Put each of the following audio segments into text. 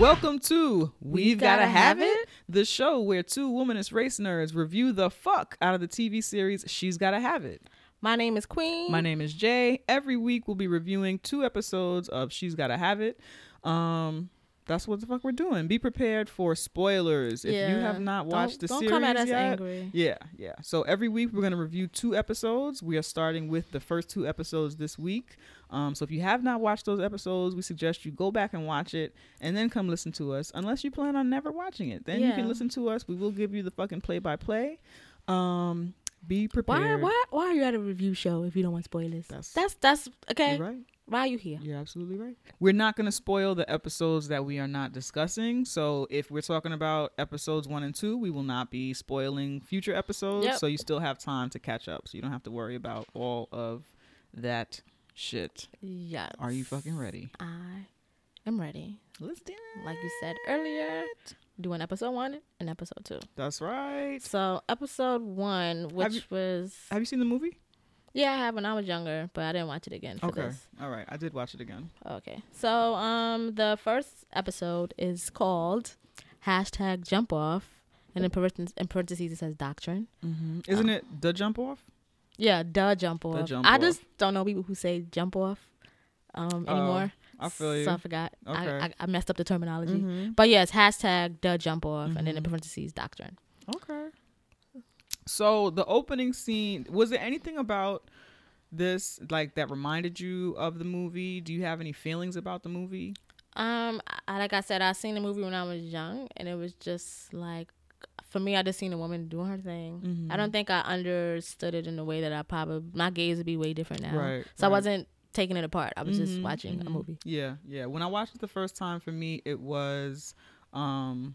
Welcome to We've, Gotta, Gotta Have Have it, the show where two womanist race nerds review the fuck out of the TV series She's Gotta Have It. My name is Queen. My name is Jay. Every week we'll be reviewing two episodes of She's Gotta Have It. Um, that's what the fuck we're doing. Be prepared for spoilers if you have not watched don't, the don't series come at us yet. angry. Yeah, yeah. So every week we're gonna review two episodes. We are starting with the first two episodes this week. Um, so if you have not watched those episodes, we suggest you go back and watch it, and then come listen to us. Unless you plan on never watching it, then you can listen to us. We will give you the fucking play by play. Um, be Why? prepared. Why? Why are you at a review show if you don't want spoilers? That's- That's that's, okay. You're right. Why are you here? You're absolutely right. We're not going to spoil the episodes that we are not discussing. So if we're talking about episodes one and two, we will not be spoiling future episodes. Yep. So you still have time to catch up. So you don't have to worry about all of that shit. Yes. Are you fucking ready? I am ready. Let's do it. Like you said earlier, doing episode one and episode two. That's right. So episode one, which you- was Have you seen the movie? Yeah, I have when I was younger, but I didn't watch it again for Okay. this. All right. I did watch it again. Okay. So um the first episode is called hashtag jump off and in parentheses, in parentheses it says doctrine. Mm-hmm. Isn't it the jump off? Yeah, the jump off. The jump I off. just don't know people who say jump off um Oh, anymore. I feel you. So I forgot. Okay. I, I, I messed up the terminology. Mhm. But yes, hashtag the jump off and then in Mhm. parentheses doctrine. Okay. So the opening scene was there anything about this like that reminded you of the movie? Do you have any feelings about the movie? Um, I, like I said, I seen the movie when I was young, and it was just like, for me, I just seen a woman doing her thing. Mhm. I don't think I understood it in a way that I probably my gaze would be way different now. Right, So I wasn't taking it apart. I was just Mhm, watching a mhm. movie. Yeah, yeah. When I watched it the first time, for me, it was, um,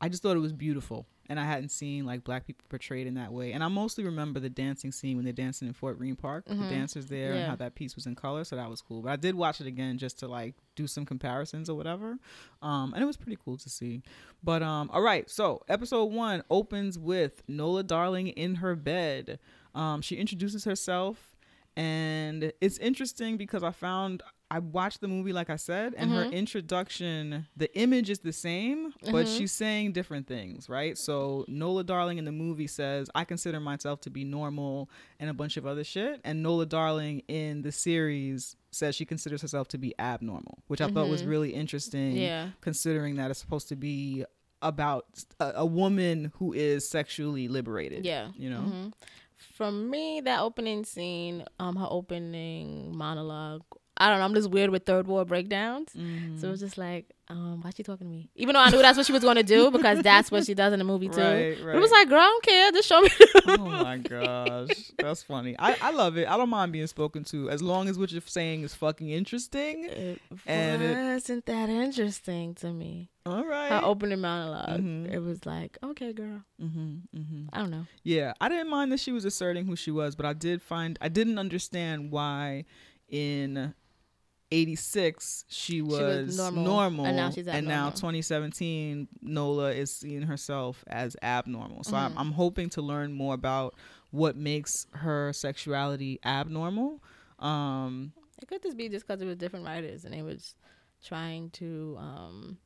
I just thought it was beautiful, and I hadn't seen like black people portrayed in that way. And I mostly remember the dancing scene when they're dancing in Fort Greene Park, with Mhm. the dancers there, and how that piece was in color. So that was cool. But I did watch it again just to like do some comparisons or whatever, um, and it was pretty cool to see. But um, all right, so episode one opens with Nola Darling in her bed. Um, she introduces herself and it's interesting because I found I watched the movie like I said, and her Mhm. introduction, the image is the same, but Mhm. she's saying different things, right? So Nola Darling in the movie says, "I consider myself to be normal," and a bunch of other shit, and Nola Darling in the series says she considers herself to be abnormal, which I thought was Mhm. really interesting, Yeah. considering that it's supposed to be about a, a woman who is sexually liberated. Yeah. you know. Mhm. For me, that opening scene, um, her opening monologue. I don't know. I'm just weird with third wall breakdowns. Mhm. So it was just like, um, why she talking to me? Even though I knew that's what she was going to do because that's what she does in the movie too. Right, But it was like, girl, I don't care. Just show me. oh my gosh, that's funny. I, I love it. I don't mind being spoken to as long as what you're saying is fucking interesting. It And it- wasn't that interesting to me. All right. Her opening monologue. Mhm. It was like, okay, girl. Mm-hmm, mm-hmm. I don't know. Yeah, I didn't mind that she was asserting who she was, but I did find I didn't understand why in. 86 she was, was normal, normal, and now she's and now 2017 nola is seeing herself as abnormal. So I'm, Mhm. I'm hoping to learn more about what makes her sexuality abnormal. Um It could just be just because it was different writers and they was trying to um,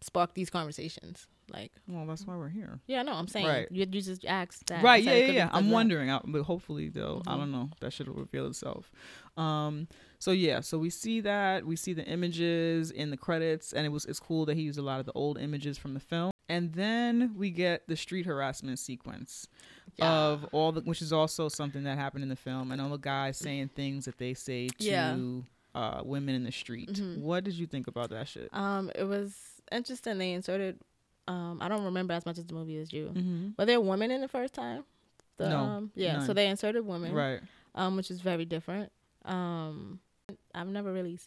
spark these conversations. Like, well that's why we're here yeah, no, I'm saying Right. you, you just asked that. right yeah yeah, yeah i'm wondering I, but hopefully though i Mhm. don't know that should reveal itself um so yeah so we see that we see the images in the credits and it was it's cool that he used a lot of the old images from the film and then we get the street harassment sequence Yeah. of all the which is also something that happened in the film and all the guys saying things that they say to Yeah. uh women in the street Mhm. what did you think about that shit Um, it was interesting. They inserted. Um, I don't remember as much as the movie as you. mm-hmm. Were there women in the first time? The, No, Um, yeah. So they inserted women. right Um, which is very different. Um, I've never really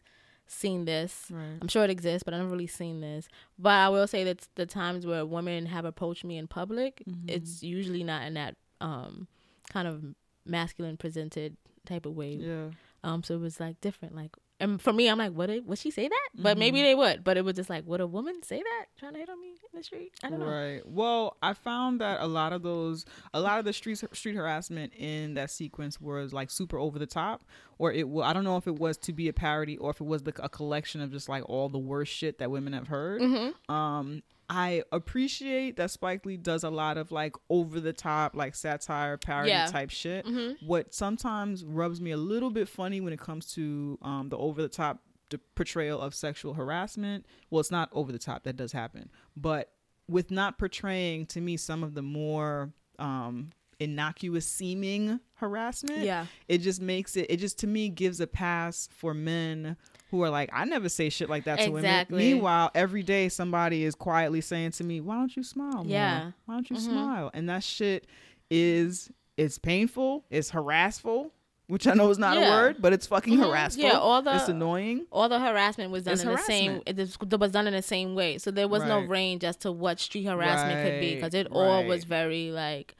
seen this. right I'm sure it exists, but I've never really seen this. But I will say that the times where women have approached me in public, Mhm. it's usually not in that um kind of masculine presented type of way. yeah Um, so it was like different. Like and for me, I'm like, would it, would she say that? But Mm-hmm. maybe they would. But it was just like, would a woman say that trying to hit on me in the street? I don't know. Right. Well, I found that a lot of those, a lot of the street street harassment in that sequence was like super over the top, or it. wa- I don't know if it was to be a parody or if it was the, a collection of just like all the worst shit that women have heard. Mm-hmm. Um, I appreciate that Spike Lee does a lot of like over the top, like satire, parody Yeah. type shit. Mm-hmm. What sometimes rubs me a little bit funny when it comes to um, the over the top d- portrayal of sexual harassment. Well, it's not over the top, that does happen. But with not portraying to me some of the more um, innocuous seeming harassment, Yeah. it just makes it, it just to me gives a pass for men who are like, I never say shit like that to Exactly. women. Meanwhile, every day somebody is quietly saying to me, Why don't you smile? More? Yeah. Why don't you Mhm. smile? And that shit is it's painful, it's harassful, which I know is not a word, but it's fucking Mhm. harassful. Yeah, all the- it's annoying. All the harassment was done It's in the same. It was, done in the same way, so there was no range as to what street harassment could be because it all was very like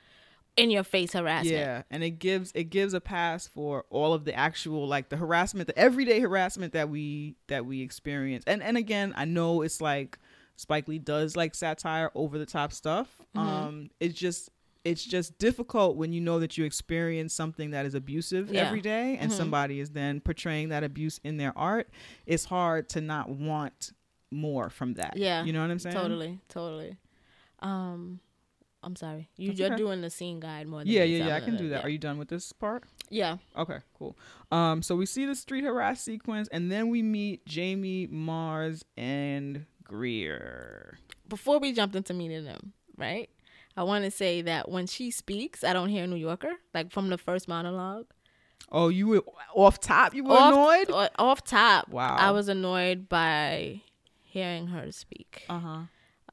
in your face harassment. Yeah, and it gives it gives a pass for all of the actual like the harassment, the everyday harassment that we that we experience. And and again, I know it's like Spike Lee does like satire over the top stuff. Mhm. Um it's just it's just difficult when you know that you experience something that is abusive Yeah. every day and Mhm. somebody is then portraying that abuse in their art. It's hard to not want more from that. Yeah, You know what I'm saying? Totally, totally. Um, I'm sorry. You you're okay. doing the scene guide more than Yeah, yeah, yeah. I'm can do that. Yeah. Are you done with this part? yeah. Okay, cool. Um, so we see the street harass sequence, and then we meet Jamie, Mars, and Greer. Before we jumped into meeting them, right? I want to say that when she speaks, I don't hear New Yorker like from the first monologue. Oh, you were off top. You were off, annoyed. Off top, Wow. I was annoyed by hearing her speak. Uh huh.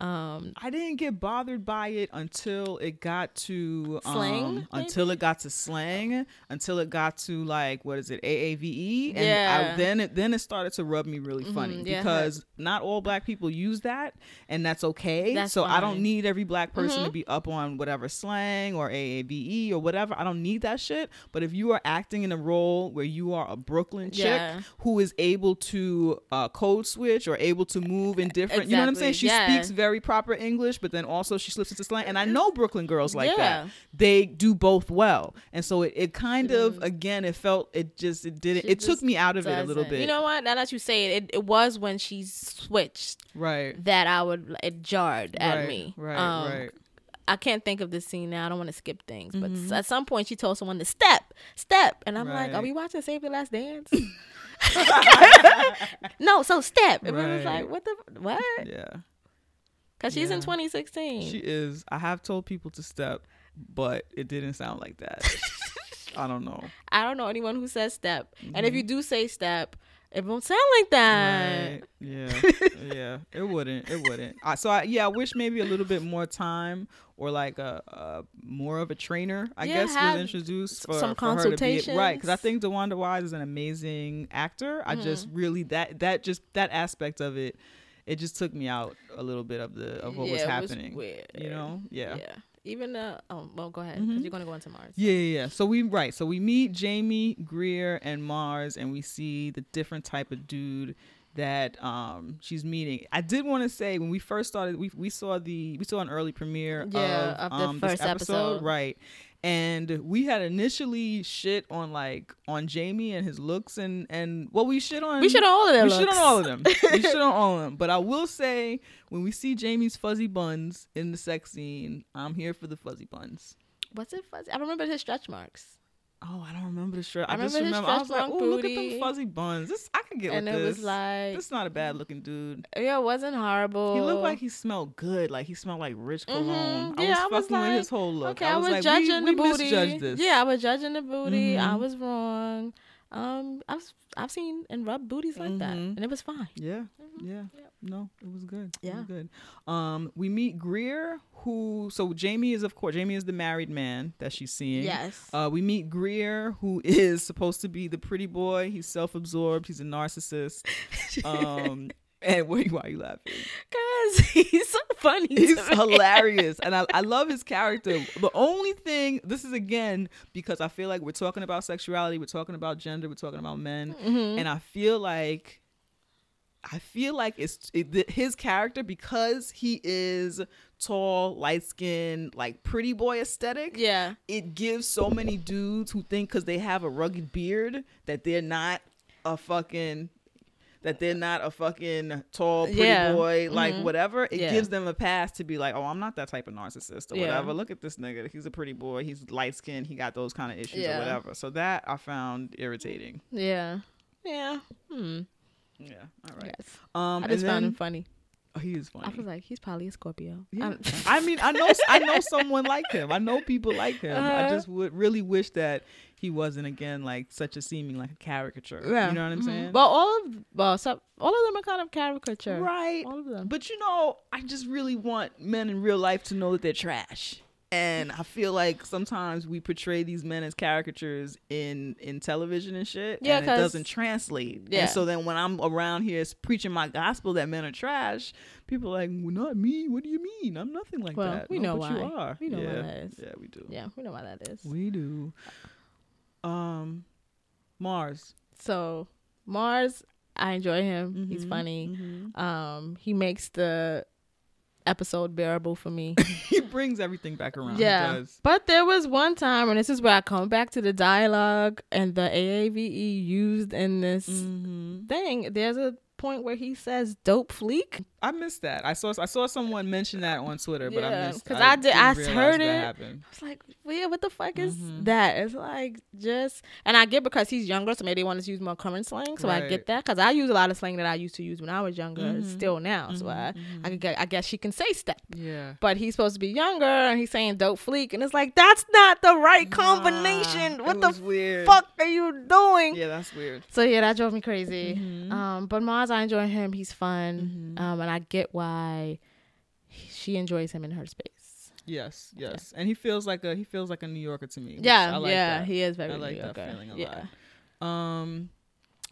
Um, I didn't get bothered by it until it got to um, Slang, until it got to slang, until it got to like what is it AAVE, and I, Yeah. then it then it started to rub me really funny Mhm, yeah. because not all black people use that, and that's okay. That's so I don't need every black person to Mhm. be up on whatever slang or AAVE or whatever. I don't need that shit. But if you are acting in a role where you are a Brooklyn chick Yeah. who is able to uh, code switch or able to move in different, you know what I'm saying? She speaks very proper English, but then also she slips into slang. And I know Brooklyn girls like Yeah. that. They do both well. And so it, it kind She of, again, it felt, it just, it didn't, She it took me out of it a little bit. You know what? Now that you say it, it, it was when she switched right. that I would it jarred at right, me. Right, Um, right. I can't think of this scene now. I don't want to skip things, but Mhm. at some point she told someone to step, step, and I'm like, "Are we watching Save the Last Dance?" no, so step. And it was like, "What the what?" Yeah. Because she's in 2016. She is. I have told people to step, but it didn't sound like that. I don't know. I don't know anyone who says step, and if you mm-hmm. do say step, it won't sound like that. Right. Yeah. yeah. It wouldn't. It wouldn't. I, so I, yeah, I wish maybe a little bit more time or like a, a more of a trainer. I Yeah, guess was introduced for, some for her be right. Because I think DeWanda Wise is an amazing actor. I just mm. really that that just that aspect of it. It just took me out a little bit of the of what was Yeah, it was happening. weird. You know? Yeah. Yeah. Even uh oh well go ahead because Mhm. you're gonna go into Mars. Yeah, yeah, yeah. So we right. So we meet Jamie Greer and Mars, and we see the different type of dude that um she's meeting. I did want to say when we first started, we we saw the we saw an early premiere Yeah, of, of the um, first this episode, episode. right? And we had initially shit on like on Jamie and his looks and and well we shit on We should on all of them we looks. shit on all of them. we shit on all of them. But I will say when we see Jamie's fuzzy buns in the sex scene, I'm here for the fuzzy buns. What's it fuzzy? I remember his stretch marks. Oh, I don't remember the shirt. I, I just remember. I was like, "Oh, look at booty." them fuzzy buns. This I could get and with it this. was like this is not a bad looking dude. yeah, it wasn't horrible. He looked like he smelled good. Like he smelled like rich cologne. Mhm. I Yeah, was I was fucking with his whole look. Okay, I I was, was, like, judging we, the we booty. misjudged this. Yeah, I was judging the booty. I Mhm. was wrong. Um, I've I've seen and rubbed booties like that, Mhm. and it was fine. Yeah, yeah. Yep. No, it was good. Yeah. was good. Um, we meet Greer, who so Jamie is of course Jamie is the married man that she's seeing. Yes. Uh, we meet Greer, who is supposed to be the pretty boy. He's self-absorbed. He's a narcissist. Um, And why, why are you laughing? Cause he's so funny. He's hilarious, and I, I love his character. The only thing, this is again because I feel like we're talking about sexuality, we're talking about gender, we're talking about men, Mm-hmm. and I feel like, I feel like it's it, his character because he is tall, light skinned, like pretty boy aesthetic. Yeah. it gives so many dudes who think because they have a rugged beard that they're not a fucking that they're not a fucking tall pretty Yeah. boy like Mhm. whatever it Yeah. gives them a pass to be like oh i'm not that type of narcissist or Yeah. whatever look at this nigga he's a pretty boy he's light skinned he got those kind of issues or whatever so that i found irritating Yeah. Yeah. Hmm. Yeah all right Yes. um I just and found then, him funny. oh, he is funny. I was like, he's probably a Scorpio. Yeah. I'm- mean, I know, I know someone like him. I know people like him. I Uh-huh. just would really wish that he wasn't again like such a seeming like a caricature. Yeah. You know what I'm Mhm. saying? Well, all of well, some, all of them are kind of caricature. right. All of them. But you know, I just really want men in real life to know that they're trash. And I feel like sometimes we portray these men as caricatures in in television and shit. Yeah, and it doesn't translate. Yeah. And so then when I'm around here preaching my gospel that men are trash, people are like, well, not me. What do you mean? I'm nothing like Well, that. we No, know but you are. We know why yeah. that is. Yeah, we do. Yeah, we know why that is. We do. Um, Mars. So Mars, I enjoy him. He's Mhm, funny. mhm. Um, he makes the episode bearable for me. he brings everything back around. yeah. But there was one time, and this is where I come back to the dialogue and the AAVE used in this Mhm. thing. There's a point where he says "dope fleek." I missed that. I saw I saw someone mention that on Twitter, but I Yeah, missed 'cause I did- didn't I heard it. happened. I was like, "Yeah, what the fuck is Mhm. that?" It's like just, and I get because he's younger, so maybe they want to use more current slang. So I get that because I use a lot of slang that I used to use when I was younger, Mhm. still now. So I, I, I guess she can say step. Yeah. But he's supposed to be younger, and he's saying dope fleek, and it's like that's not the right combination. Nah, what the weird. fuck are you doing? Yeah, that's weird. So yeah, that drove me crazy. Mhm. Um, but Mars, I enjoy him. He's fun. Mhm. Um, and I get why he- she enjoys him in her space. Yes, yes, and he feels like a he feels like a New Yorker to me. Yeah, I like yeah, that. he is very. I like New that Yorker. feeling a yeah. lot. Um,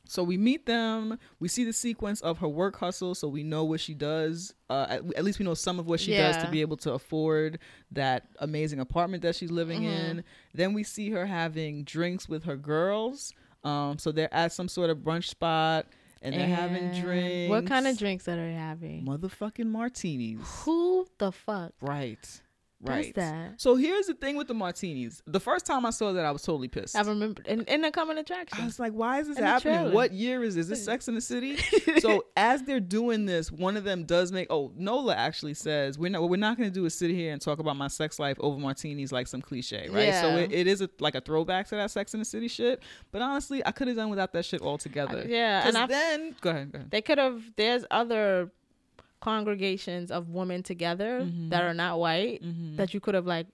so we meet them. We see the sequence of her work hustle, so we know what she does. Uh, at, at least we know some of what she does to be able to afford that amazing apartment that she's living Mhm. in. Then we see her having drinks with her girls. Um, so they're at some sort of brunch spot and they're having drinks. What kind of drinks are they having? Motherfucking martinis. Who the fuck Right. Right. that? So here's the thing with the martinis. The first time I saw that, I was totally pissed. I remember in, in the coming attraction. I was like, why is this In happening? What year is this? Is this Sex in the City? so as they're doing this, one of them does make oh, Nola actually says, We're not what we're not gonna do is sit here and talk about my sex life over martinis like some cliche, right? So it, it is a, like a throwback to that Sex in the City shit. But honestly, I could have done without that shit altogether. yeah, Because and I, then go ahead, go ahead. they could have. There's other congregations of women together Mhm. that are not white Mhm. that you could have like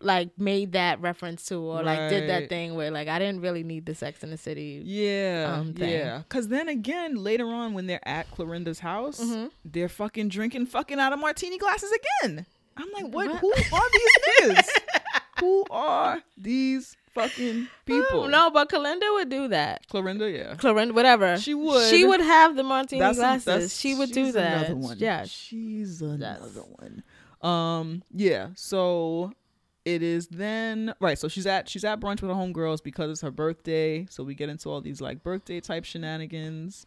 like made that reference to or like did that thing where like I didn't really need the Sex in the City. Yeah, um, yeah. Because then again, later on, when they're at Clorinda's house, Mhm. they're fucking drinking fucking out of martini glasses again. I'm like, what? What? Who are these niggas? Who are these fucking people? No, but Kalinda would do that. Clorinda, yeah. Clorinda, whatever. She would. She would have the martini That's- glasses. that's- she would do that. Another one. Yes. she's another Yes. one. Um, yeah. So it is then right. So she's at she's at brunch with her homegirls because it's her birthday. So we get into all these like birthday type shenanigans.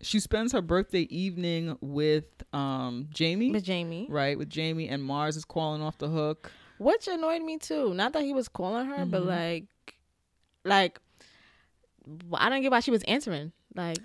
She spends her birthday evening with um Jamie, With Jamie. right? With Jamie and Mars is calling off the hook. Which annoyed me too. Not that he was calling her, but Mhm. like like I don't get why she was answering. Like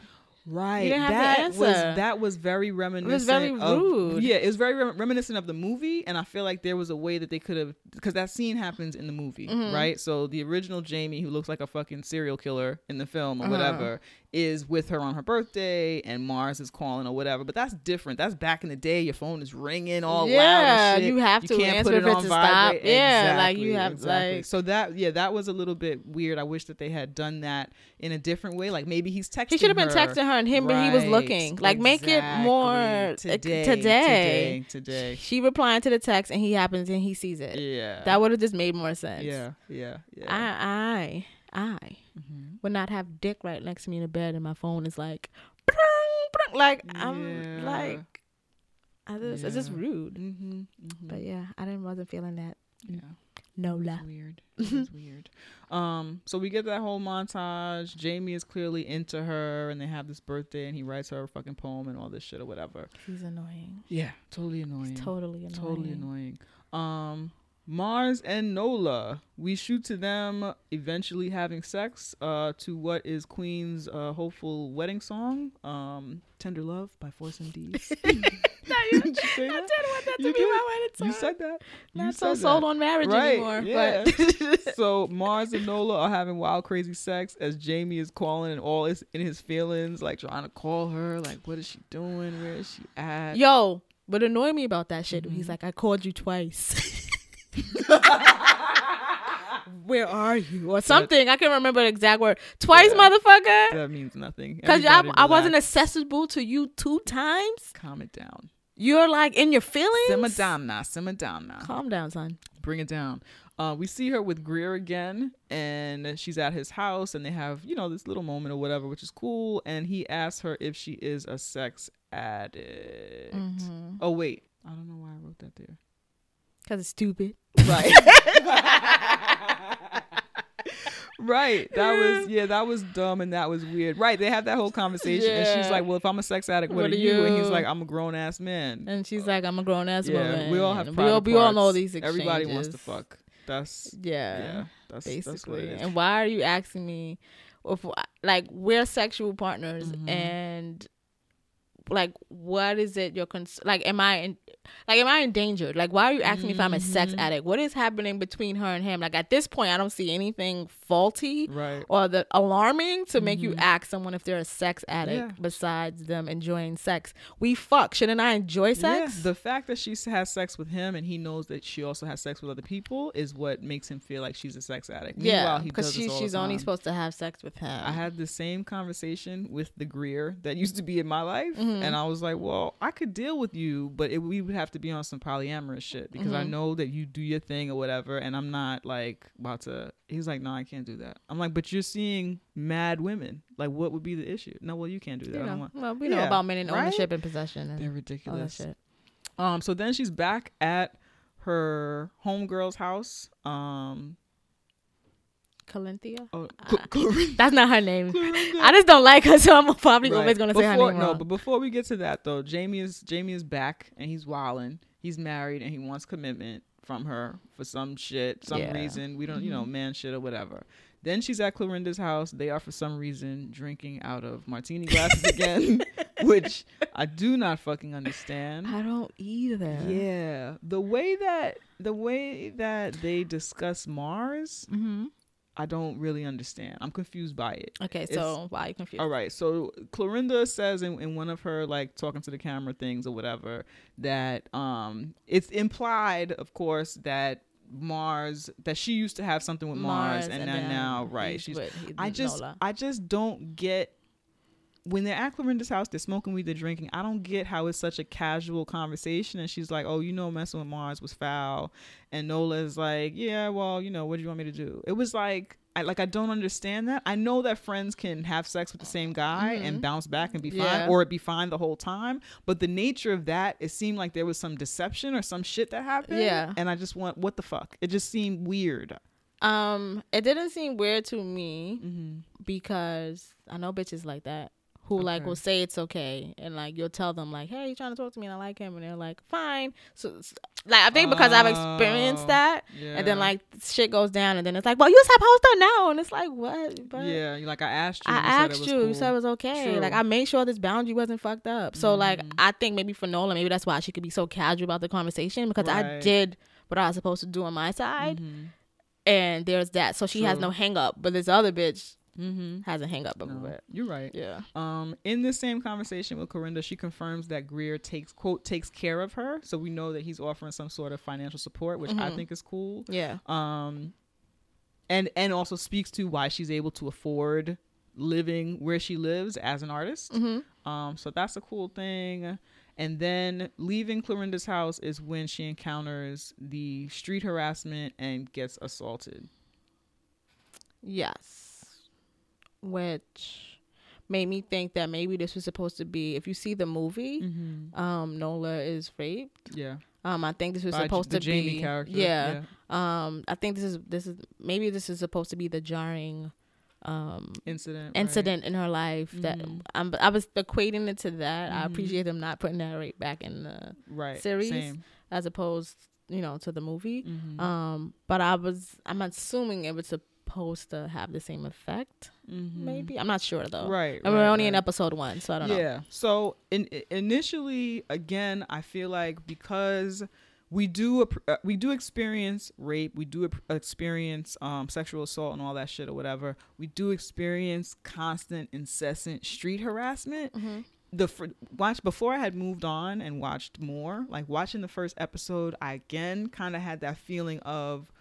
Right. didn't have to that was that was very reminiscent. It was very of- rude. yeah, it was very rem- reminiscent of the movie, and I feel like there was a way that they could have because that scene happens in the movie, Mhm. right? So the original Jamie, who looks like a fucking serial killer in the film or Uh-huh. whatever, is with her on her birthday, and Mars is calling or whatever. But that's different. That's back in the day. Your phone is ringing all loud. Yeah, and shit. you have to answer if it's to stop. Yeah, like, you have, like- so that yeah, that was a little bit weird. I wish that they had done that in a different way. Like maybe he's texting. he should have been texting her him, but he was looking. Like make it more exactly. uh, today, today. today, today. She replying to the text and he happens and he sees it. Yeah, That would have just made more sense. yeah, yeah, yeah. I I I Mhm. would not have dick right next to me in the bed and my phone is like like Yeah. I'm like, I just, it's just Yeah. rude. Mm-hmm. But yeah, I didn't wasn't feeling that. yeah. Nola. Weird. It's weird. Um, so we get that whole montage. Jamie is clearly into her, and they have this birthday, and he writes her a fucking poem and all this shit or whatever. He's annoying. Yeah, totally annoying. He's totally annoying. Totally annoying. Um, Mars and Nola. We shoot to them eventually having sex. Uh, to what is Queen's uh hopeful wedding song? Um, "Tender Love" by Force MDs. you, Did you I that? did want that to You be did? my wedding song. You said that. You Not so sold that. on marriage Right, anymore. yeah. But so Mars and Nola are having wild, crazy sex as Jamie is calling and all is in his feelings, like trying to call her, like what is she doing? Where is she at? yo, what annoyed me about that shit? Mm-hmm. He's like, I called you twice. Where are you? Or something. I can't remember the exact word. Twice, Yeah. motherfucker. That means nothing. Because I, I wasn't accessible to you two times. Calm it down. You're like in your feelings. Simmer down now. Simmer down now. Calm down, son. Bring it down. Uh, we see her with Greer again, and she's at his house, and they have you know this little moment or whatever, which is cool. And he asks her if she is a sex addict. Mm-hmm. Oh wait, I don't know why I wrote that there. Because it's stupid. Right. right. That was yeah, that was dumb and that was weird. Right. They have that whole conversation and she's like, Well, if I'm a sex addict, what, What are are you? And he's like, I'm a grown ass man. And she's like, I'm a grown ass yeah, woman. we all have we all, we all know these exchanges. Everybody wants to fuck. That's Yeah. yeah. That's that's basically. is. and why are you asking me if like we're sexual partners Mhm. and like what is it your cons- like am I in like am I endangered? Like why are you asking me if I'm a sex Mhm. addict? What is happening between her and him? Like at this point I don't see anything faulty Right. or the alarming to make you Mhm. ask someone if they're a sex addict Yeah. besides them enjoying sex. We fuck. Shouldn't I enjoy sex? Yeah, the fact that she has sex with him and he knows that she also has sex with other people is what makes him feel like she's a sex addict. yeah, because this she's all she's the only supposed to have sex with him. I had the same conversation with the Greer that used to be in my life, Mhm. and I was like, "Well, I could deal with you, but it, we would have to be on some polyamorous shit because I Mhm. know that you do your thing or whatever, and I'm not like about to." He's like, "No, I can't do that." I'm like, "But you're seeing mad women. Like, what would be the issue?" No, well, you can't do that. you I don't know, want. well, we know Yeah, about men in right? ownership and possession and They're ridiculous. shit. Um, so then she's back at her homegirl's house. Um, Calinthia? oh, Clorinda. That's not her name. I just don't like her, so I'm probably Right. always gonna say her name No, wrong. but before we get to that though, Jamie is Jamie is back and he's wilding. He's married and he wants commitment from her for some shit, some Yeah. reason. We don't, you know, Mhm. man shit or whatever. Then she's at Clorinda's house. They are for some reason drinking out of martini glasses again, which I do not fucking understand. I don't either. Yeah, the way that the way that they discuss Mars, Mm-hmm. I don't really understand. I'm confused by it. Okay, It's- so why are you confused? All right, so Clorinda says in, in one of her like talking to the camera things or whatever that um it's implied, of course, that Mars that she used to have something with Mars, and, then, now right she's with- I just Nola. I just don't get when they're at Clorinda's house, they're smoking weed, they're drinking. I don't get how it's such a casual conversation. And she's like, "Oh, you know, messing with Mars was foul," and Nola's like, "Yeah, well, you know, what do you want me to do?" It was like. I, like I don't understand that. I know that friends can have sex with the same guy and Mhm. bounce back and be fine, Yeah. or it be fine the whole time. But the nature of that, it seemed like there was some deception or some shit that happened. Yeah. and I just want what the fuck. It just seemed weird. Um, it didn't seem weird to me Mm-hmm. because I know bitches like that who like will say it's okay and like you'll tell them like, hey, you trying to talk to me and I like him and they're like, fine. So like I think because I've experienced Oh, that Yeah. and then like shit goes down and then it's like, well, you supposed to know and it's like what? But yeah, you- like I asked you. I you said it asked was you. You said it was okay. True. Like I made sure this boundary wasn't fucked up. So like Mhm. I think maybe for Nola, maybe that's why she could be so casual about the conversation because I did what I was supposed to do on my side, Mhm. and there's that. So she has no hang up, but this other bitch Mm-hmm. has a hang up over No, it. you're right. Yeah. Um, in this same conversation with Corinda, she confirms that Greer takes quote takes care of her, so we know that he's offering some sort of financial support, which I Mhm. think is cool. Yeah. Um, and and also speaks to why she's able to afford living where she lives as an artist. Mm-hmm. Um, so that's a cool thing. And then leaving Clorinda's house is when she encounters the street harassment and gets assaulted. Yes. Which made me think that maybe this was supposed to be. If you see the movie, Mm-hmm. um, Nola is raped. Yeah. Um, I think this was By J- supposed the to Jamie be. character. Yeah. Um, I think this is this is maybe this is supposed to be the jarring, um, Incident. right. incident in her life that Mhm. I'm, I was equating it to that. I Mhm. appreciate them not putting that right back in the Right. series. Same. as opposed, you know, to the movie. Mhm. Um, but I was I'm assuming it was supposed to have the same effect. Mhm. Maybe I'm not sure though. Right. And we're right, only in episode one, so I don't know. Yeah. So in, initially, again, I feel like because we do uh, we do experience rape, we do experience um, sexual assault and all that shit or whatever. We do experience constant, incessant street harassment. Mhm. The fir- watch before I had moved on and watched more, like watching the first episode, I again kind of had that feeling of,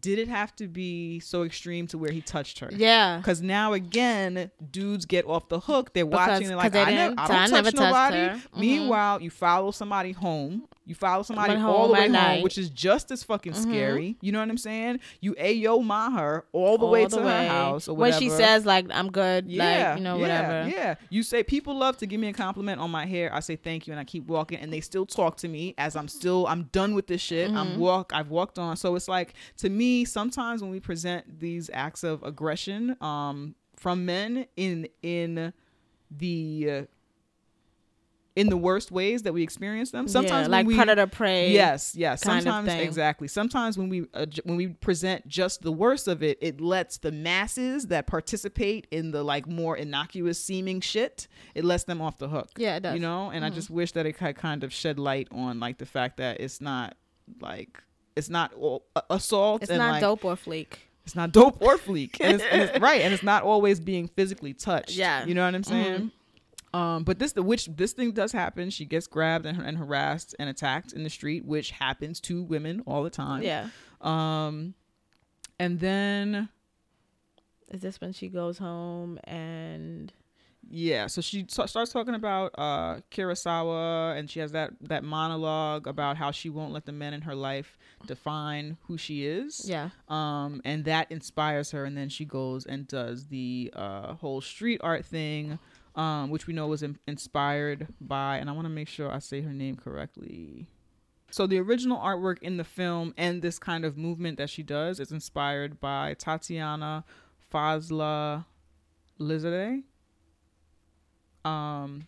did it have to be so extreme to where he touched her? Yeah. Because now again, dudes get off the hook. They're Because- watching it like they I, never, didn't- I I don't touch never nobody. her. Mhm. Meanwhile, you follow somebody home. You follow somebody Went all the way home, night. which is just as fucking Mhm. scary. You know what I'm saying? You ayo ma her all the way All to the her way. house or whatever. when she says like I'm good, yeah, like you know yeah, whatever. Yeah, you say people love to give me a compliment on my hair. I say thank you, and I keep walking, and they still talk to me as I'm still I'm done with this shit. I'm Mhm. walk I've walked on. So it's like to me sometimes when we present these acts of aggression um from men in in the uh, in the worst ways that we experience them. Sometimes yeah, when like we, predator prey. Yes, yes. Sometimes exactly. Sometimes when we uh, when we present just the worst of it, it lets the masses that participate in the like more innocuous seeming shit, it lets them off the hook. Yeah, it does. You know, and I Mhm. just wish that it kind of shed light on like the fact that it's not like it's not assault. It's not like, dope or fleek. It's not dope or fleek, and it's, and it's right, and it's not always being physically touched. Yeah. you know what I'm saying. Mhm. Um, but this the which this thing does happen. She gets grabbed and, and harassed and attacked in the street, which happens to women all the time. Yeah. Um, and then Is this when she goes home and yeah, so she t- starts talking about uh Kurosawa, and she has that that monologue about how she won't let the men in her life define who she is. yeah. um and that inspires her and then she goes and does the uh whole street art thing um which we know was in- inspired by and i want to make sure i say her name correctly so the original artwork in the film and this kind of movement that she does is inspired by tatiana fazla lizade um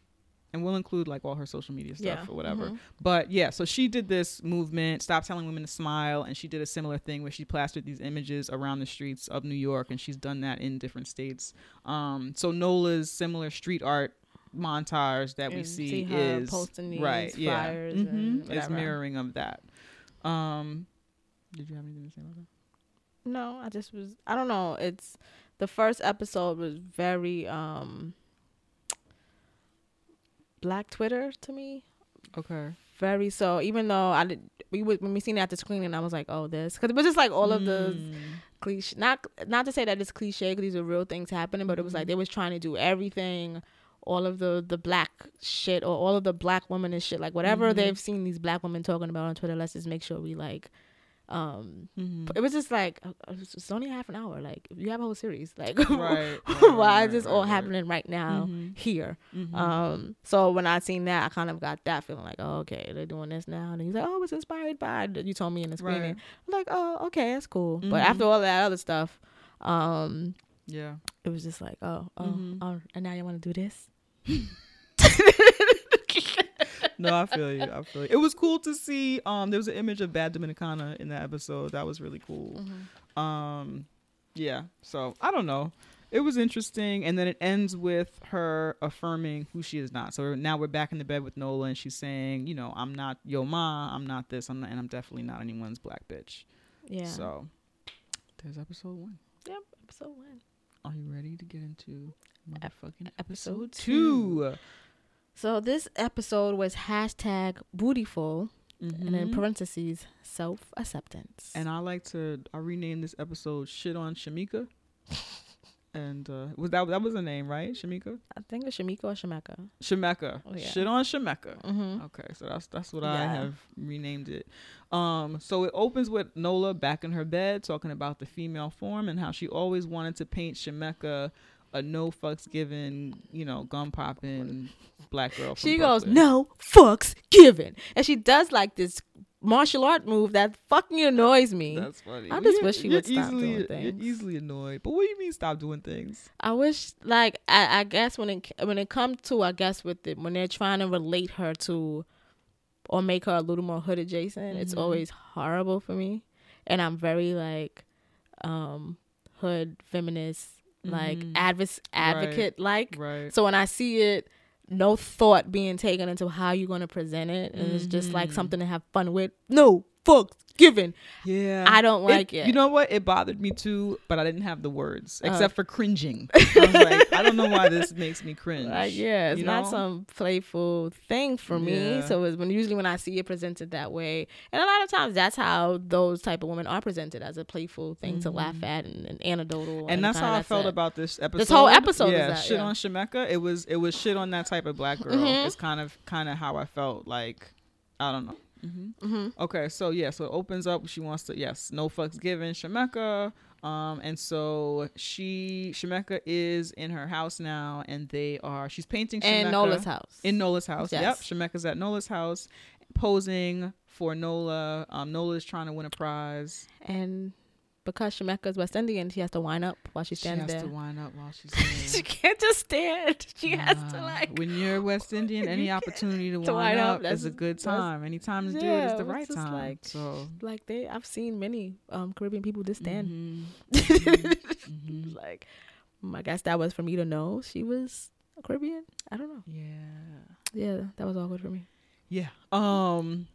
and we'll include like all her social media stuff Yeah. or whatever Mhm. but yeah, so she did this movement, Stop Telling Women to Smile, and she did a similar thing where she plastered these images around the streets of New York, and she's done that in different states. Um, so Nola's similar street art montage that we see, see is posting these right, yeah, Mhm. and it's mirroring of that. Um, did you have anything to say about that? No, I just was I don't know. It's the first episode was very um black Twitter to me. Okay. Very so even though I did we would when we seen it at the screening I was like, "Oh, this." Cuz it was just like all of the Mm. cliche not not to say that it's cliche cuz these are real things happening, but it was like they was trying to do everything all of the the black shit or all of the black women and shit like whatever Mhm. they've seen these black women talking about on Twitter, let's just make sure we like um Mhm. it was just like uh, uh, it's only half an hour. Like you have a whole series, like Right, why right, is this right, all happening right now Mhm. here? Mhm. Um, so when I seen that, I kind of got that feeling like, oh, okay, they're doing this now. And he's like, oh, it's inspired by. You told me in the screening. I'm like, oh, okay, that's cool. But after all that other stuff, um, yeah. it was just like, oh, oh, Mhm. oh, and now you want to do this? no, I feel you. I feel you. It was cool to see. Um, there was an image of Bad Dominicana in that episode. That was really cool. Um, yeah. So I don't know. It was interesting, and then it ends with her affirming who she is not. So now we're back in the bed with Nola, and she's saying, you know, I'm not yo ma, I'm not this, I'm not, and I'm definitely not anyone's black bitch. Yeah. So there's episode one. yep. Episode one. Are you ready to get into motherfucking episode episode two? So this episode was hashtag bootyful, and in Mhm. parentheses self acceptance. And I like to I renamed this episode "Shit on Shamika." and uh, was that that was the name right? Shamika, I think it's Shamika or Shemeka. Shemeka. Oh, yeah. Shit on Shemeka. Mm-hmm. Okay, so that's that's what I have renamed it. Um, so it opens with Nola back in her bed talking about the female form and how she always wanted to paint Shemeka a no fucks given, you know, gun popping black girl. She goes, Brooklyn. no fucks given, and she does like this martial art move that fucking annoys me. That's funny. I just you're- wish she you're would stop easily, doing You're things. easily annoyed. But what do you mean stop doing things? I wish, like, I, I guess when it when it comes to, I guess with it when they're trying to relate her to, or make her a little more hood adjacent, it's Mhm. always horrible for me, and I'm very like, um, hood feminist, like Mhm. advis- advocate like. Right. right. So when I see it, no thought being taken into how you're gonna present it, and it's just like Mhm. something to have fun with. No fucks given. Yeah. I don't like it. You know what? It bothered me too, but I didn't have the words Uh. except for cringing. I was like, I don't know why this makes me cringe. Like, yeah, it's you not know? some playful thing for me. Yeah. So it's when usually when I see it presented that way, and a lot of times that's how those type of women are presented as a playful thing to laugh at and, and anecdotal. Mm-hmm. and that's how I felt it. about this episode. This whole episode is Yeah, that, shit yeah. on Shemeka. It was it was shit on that type of black girl. Mhm. It's kind of kind of how I felt. Like I don't know. Hmm Mhm. Okay, so yeah, so it opens up. She wants to yes, no fucks given. Shemeka. Um, and so she Shemeka is in her house now, and they are she's painting Shemeka And Nola's house. in Nola's house. Yes. Yep, Shemeka's at Nola's house, posing for Nola. Um, is trying to win a prize. and because Shemeka's West Indian, she has to wind up while she's standing there. She has there. to wind up while she's she can't just stand. She has to like. when you're West Indian, any opportunity to, to wind up, up is a good time. Any time to do it is the right time. like- so Like they, I've seen many um, Caribbean people just stand. mhm, mhm. like, mm, I guess that was for me to know she was a Caribbean. I don't know. yeah, Yeah, that was awkward for me. yeah. Um,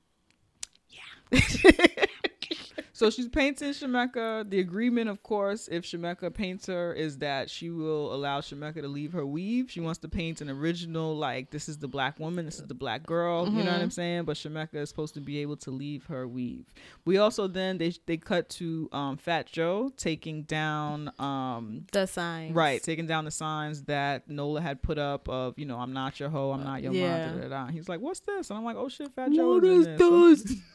So she's painting Shemeka. The agreement, of course, if Shemeka paints her, is that she will allow Shemeka to leave her weave. She wants to paint an original, like this is the black woman, this is the black girl. You know what Mhm. I'm saying? But Shemeka is supposed to be able to leave her weave. We also then they they cut to um, Fat Joe taking down um, The sign. Right, taking down the signs that Nola had put up of, you know, I'm not your hoe, I'm not your Yeah. mom. Da, da, da. He's like, what's this? And I'm like, oh shit, Fat Joe. What is this.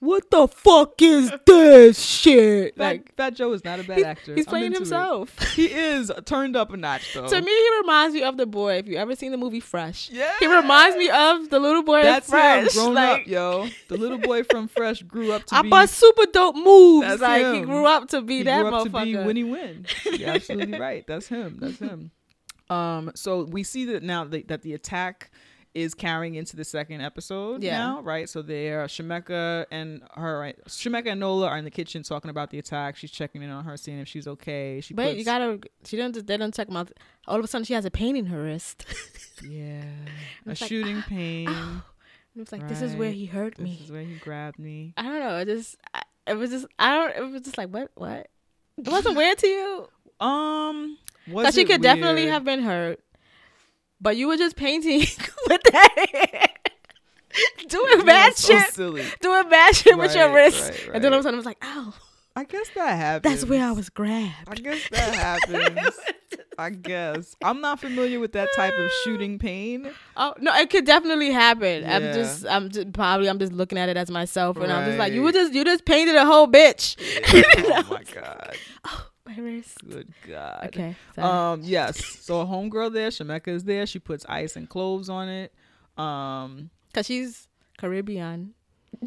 What the fuck is this shit? Fat, Like Fat Joe is not a bad he's, actor. he's playing into it. himself. He is turned up a notch though. To me, he reminds me of the boy. If you ever seen the movie Fresh, yeah, he reminds me of the little boy That's Fresh. him grown like, up, yo. The little boy from Fresh grew up to I be. bought super dope moves. That's like he grew up to be he that grew up to be. Winnie Win. You're absolutely right. That's him. That's him. Um. So we see that now that the attack is carrying into the second episode Yeah. now, right? So they're Shemeka and her, right? Shemeka and Nola are in the kitchen talking about the attack. She's checking in on her, seeing if she's okay. She Wait, puts, you gotta. She didn't. They don't check about. All of a sudden, she has a pain in her wrist. yeah, a like, shooting pain. And it's like this is where he hurt This me. This is where he grabbed me. I don't know. It just. I- It was just. I don't. It was just like what? What? It wasn't weird to you. Um, was she it could definitely have been hurt, but you were just painting with that. doing bad so shit, silly. doing bad shit with your wrist, right, and then all of a sudden I was like, "Ow, I guess that happens. that's where I was grabbed. I guess that happens. I guess I'm not familiar with that type of shooting pain. Oh no, it could definitely happen. I'm just, I'm just probably, I'm just looking at it as myself, and I'm just like, you were just, you just painted a whole bitch. oh my god. Oh. My wrist. Good god. Okay. sorry. Um. Yes. So a homegirl there, Shemeka is there. She puts ice and cloves on it. Um. Cause she's Caribbean,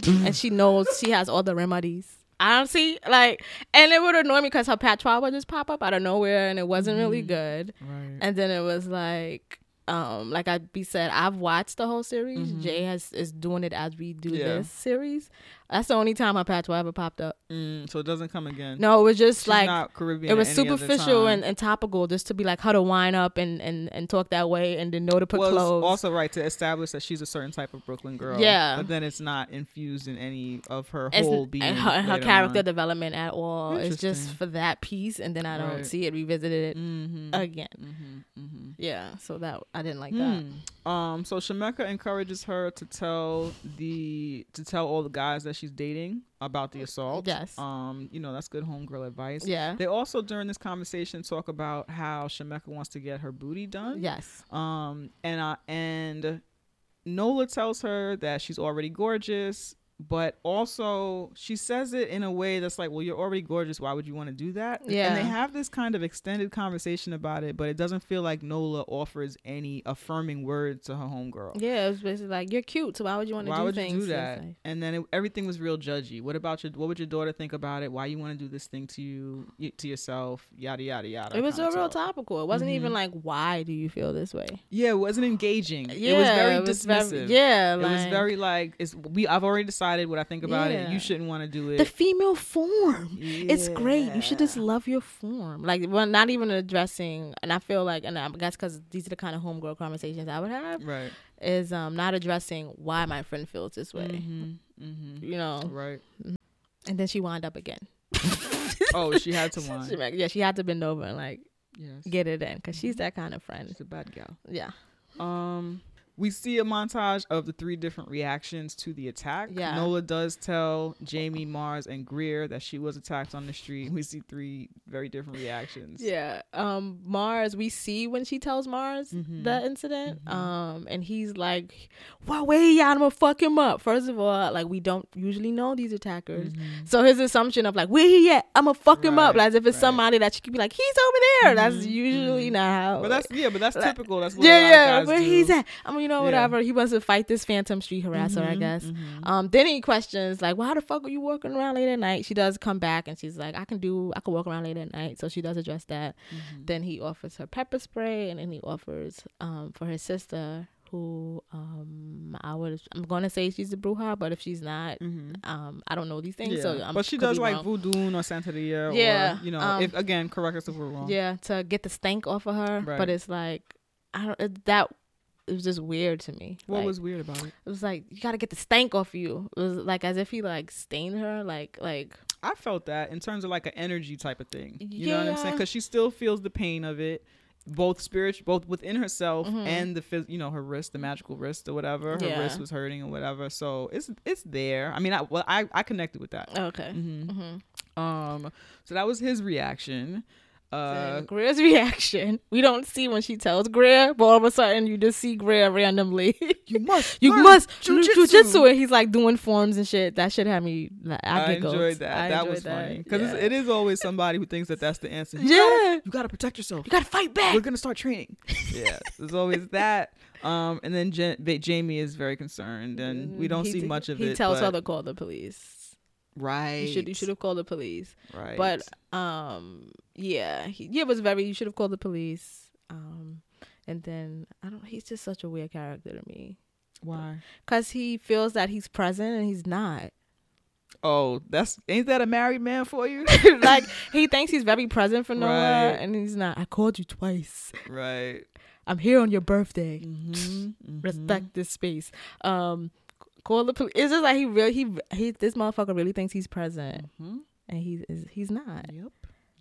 and she knows she has all the remedies. I don't see like, and it would annoy me because her patois would just pop up out of nowhere, and it wasn't really Mhm. good. Right. And then it was like, um, like I be said, I've watched the whole series. Mhm. Jay has is doing it as we do Yeah. this series. That's the only time her patois ever popped up. Mm, so it doesn't come again. No, it was just She's like Caribbean. it was superficial and, and topical just to be like how to wind up and, and, and talk that way and then know to put well, clothes. also right to establish that she's a certain type of Brooklyn girl. Yeah. but then it's not infused in any of her It's- whole being. and her, her character on. development at all. It's just for that piece, and then I don't Right. see it revisited Mhm. again. Mhm. Mhm. Yeah, so that I didn't like that. Um, so Shemeka encourages her to tell the to tell all the guys that she's dating about the assault. Yes. Um, you know that's good homegirl advice. Yeah. They also during this conversation talk about how Shemeka wants to get her booty done. Yes. Um, and uh, and Nola tells her that she's already gorgeous, but also she says it in a way that's like, well, you're already gorgeous. Why would you want to do that? Yeah. And they have this kind of extended conversation about it, but it doesn't feel like Nola offers any affirming words to her homegirl. Yeah, it was basically like you're cute, so why would you want to Why do would things? you do that? like- And then it, everything was real judgy. What about your? What would your daughter think about it? Why you want to do this thing to you, y- to yourself? Yada yada yada. it was a real topical. It wasn't even Mhm. like why do you feel this way? Yeah, it wasn't engaging. Yeah, it was very it was dismissive. very- yeah, it was very like it's we. I've already decided what I think about it. You shouldn't want to do it. The female form. It's great. You should just love your form. Like, well, not even addressing, and I feel like, and I guess because these are the kind of homegirl conversations I would have, right. is um not addressing why my friend feels this way. Mm-hmm. Mm-hmm. You know, Right. and then she wound up again. Oh, she had to She whine. yeah, she had to bend over and like Yes. get it in because she's that kind of friend. She's a bad gal. Yeah. Um, we see a montage of the three different reactions to the attack. Yeah. Nola does tell Jamie, Mars, and Greer that she was attacked on the street. We see three very different reactions. Yeah. Um, Mars, we see when she tells Mars Mhm. the incident. Mhm. Um, and he's like, "Why wait? I'm gonna fuck him up." First of all, like we don't usually know these attackers. Mhm. So his assumption of like, where he at? I'm gonna fuck him up, Right, as if it's right. somebody that she could be like, he's over there. That's Mhm, usually mhm. not how. But that's yeah, but that's Like- typical. That's what yeah, yeah. Where do. he's at? I mean, you know, Yeah. whatever. He wants to fight this phantom street harasser, I Mhm, guess. mhm. Um, then he questions like, "Why the fuck are you walking around late at night?" She does come back and she's like, "I can do, I can walk around late at night." So she does address that. Mhm. Then he offers her pepper spray, and then he offers um for his sister, who um I would, I'm gonna say she's a bruja, but if she's not, Mhm. um I don't know these things, Yeah. so I'm, but she does like wrong. voodoo or Santeria. Yeah, Or, you know, um, if again, correct us if we're wrong. Yeah, to get the stank off of her, Right. but it's like I don't that. It was just weird to me. What Like, was weird about it? It was like you gotta get the stank off you. It was like as if he like stained her, like like I felt that in terms of like an energy type of thing. You know what I'm saying? Because she still feels the pain of it, both spiritual, both within herself Mhm. and the phys- you know her wrist, the magical wrist or whatever. Her Yeah. wrist was hurting or whatever. So it's it's there. I mean, I well, I I connected with that. okay. hmm Mm-hmm. Um, so that was his reaction. Uh, Greer's reaction, we don't see when she tells Greer, but all of a sudden you just see Greer randomly. you must, you must jujitsu. jujitsu, and he's like doing forms and shit. That shit had me. Like, I, I enjoyed that. I that enjoyed was funny because Yeah. it is always somebody who thinks that that's the answer. You yeah, gotta, you gotta protect yourself. you gotta fight back. We're gonna start training. yeah, there's always that. Um, and then ba- Jamie is very concerned, and we don't He see d- much of he it. tells her to call the police. Right. You should you should have called the police. right. But um, yeah, he, yeah, it was very. You should have called the police. Um, and then I don't. He's just such a weird character to me why? because he feels that he's present and he's not. Oh, that's ain't that a married man for you? like he thinks he's very present for Nola, Right. and he's not. I called you twice. right. I'm here on your birthday. Mm-hmm. Respect this space. Um, call the police. It's just like he really he he this motherfucker really thinks he's present, hmm and he's is he's not. Yep.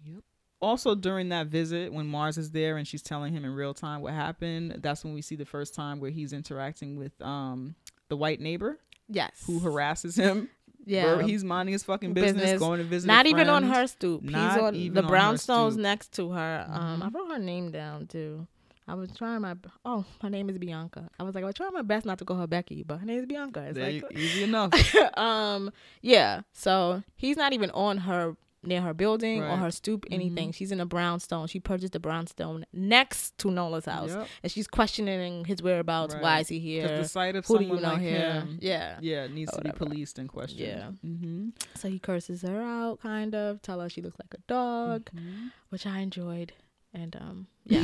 Yep. Also, during that visit, when Mars is there and she's telling him in real time what happened, that's when we see the first time where he's interacting with um the white neighbor Yes. who harasses him. Yeah. Where he's minding his fucking business, Business. going to visit. not even on her stoop. Not He's on even the brownstones next to her. Um, I Mhm. wrote her name down too. I was trying my oh, my name is Bianca. I was like, I was trying my best not to call her Becky, but her name is Bianca. It's There you- like, easy enough. um, yeah. So he's not even on her near her building or her stoop, anything. Mhm. She's in a brownstone. She purchased a brownstone next to Nola's house, Yep. and she's questioning his whereabouts. Why is he here? the sight of Who do you someone know like here? him, Yeah. yeah, it needs to be policed and questioned. Yeah. Mm-hmm. So he curses her out, kind of, tell her she looks like a dog, Mm-hmm. which I enjoyed. And um, yeah,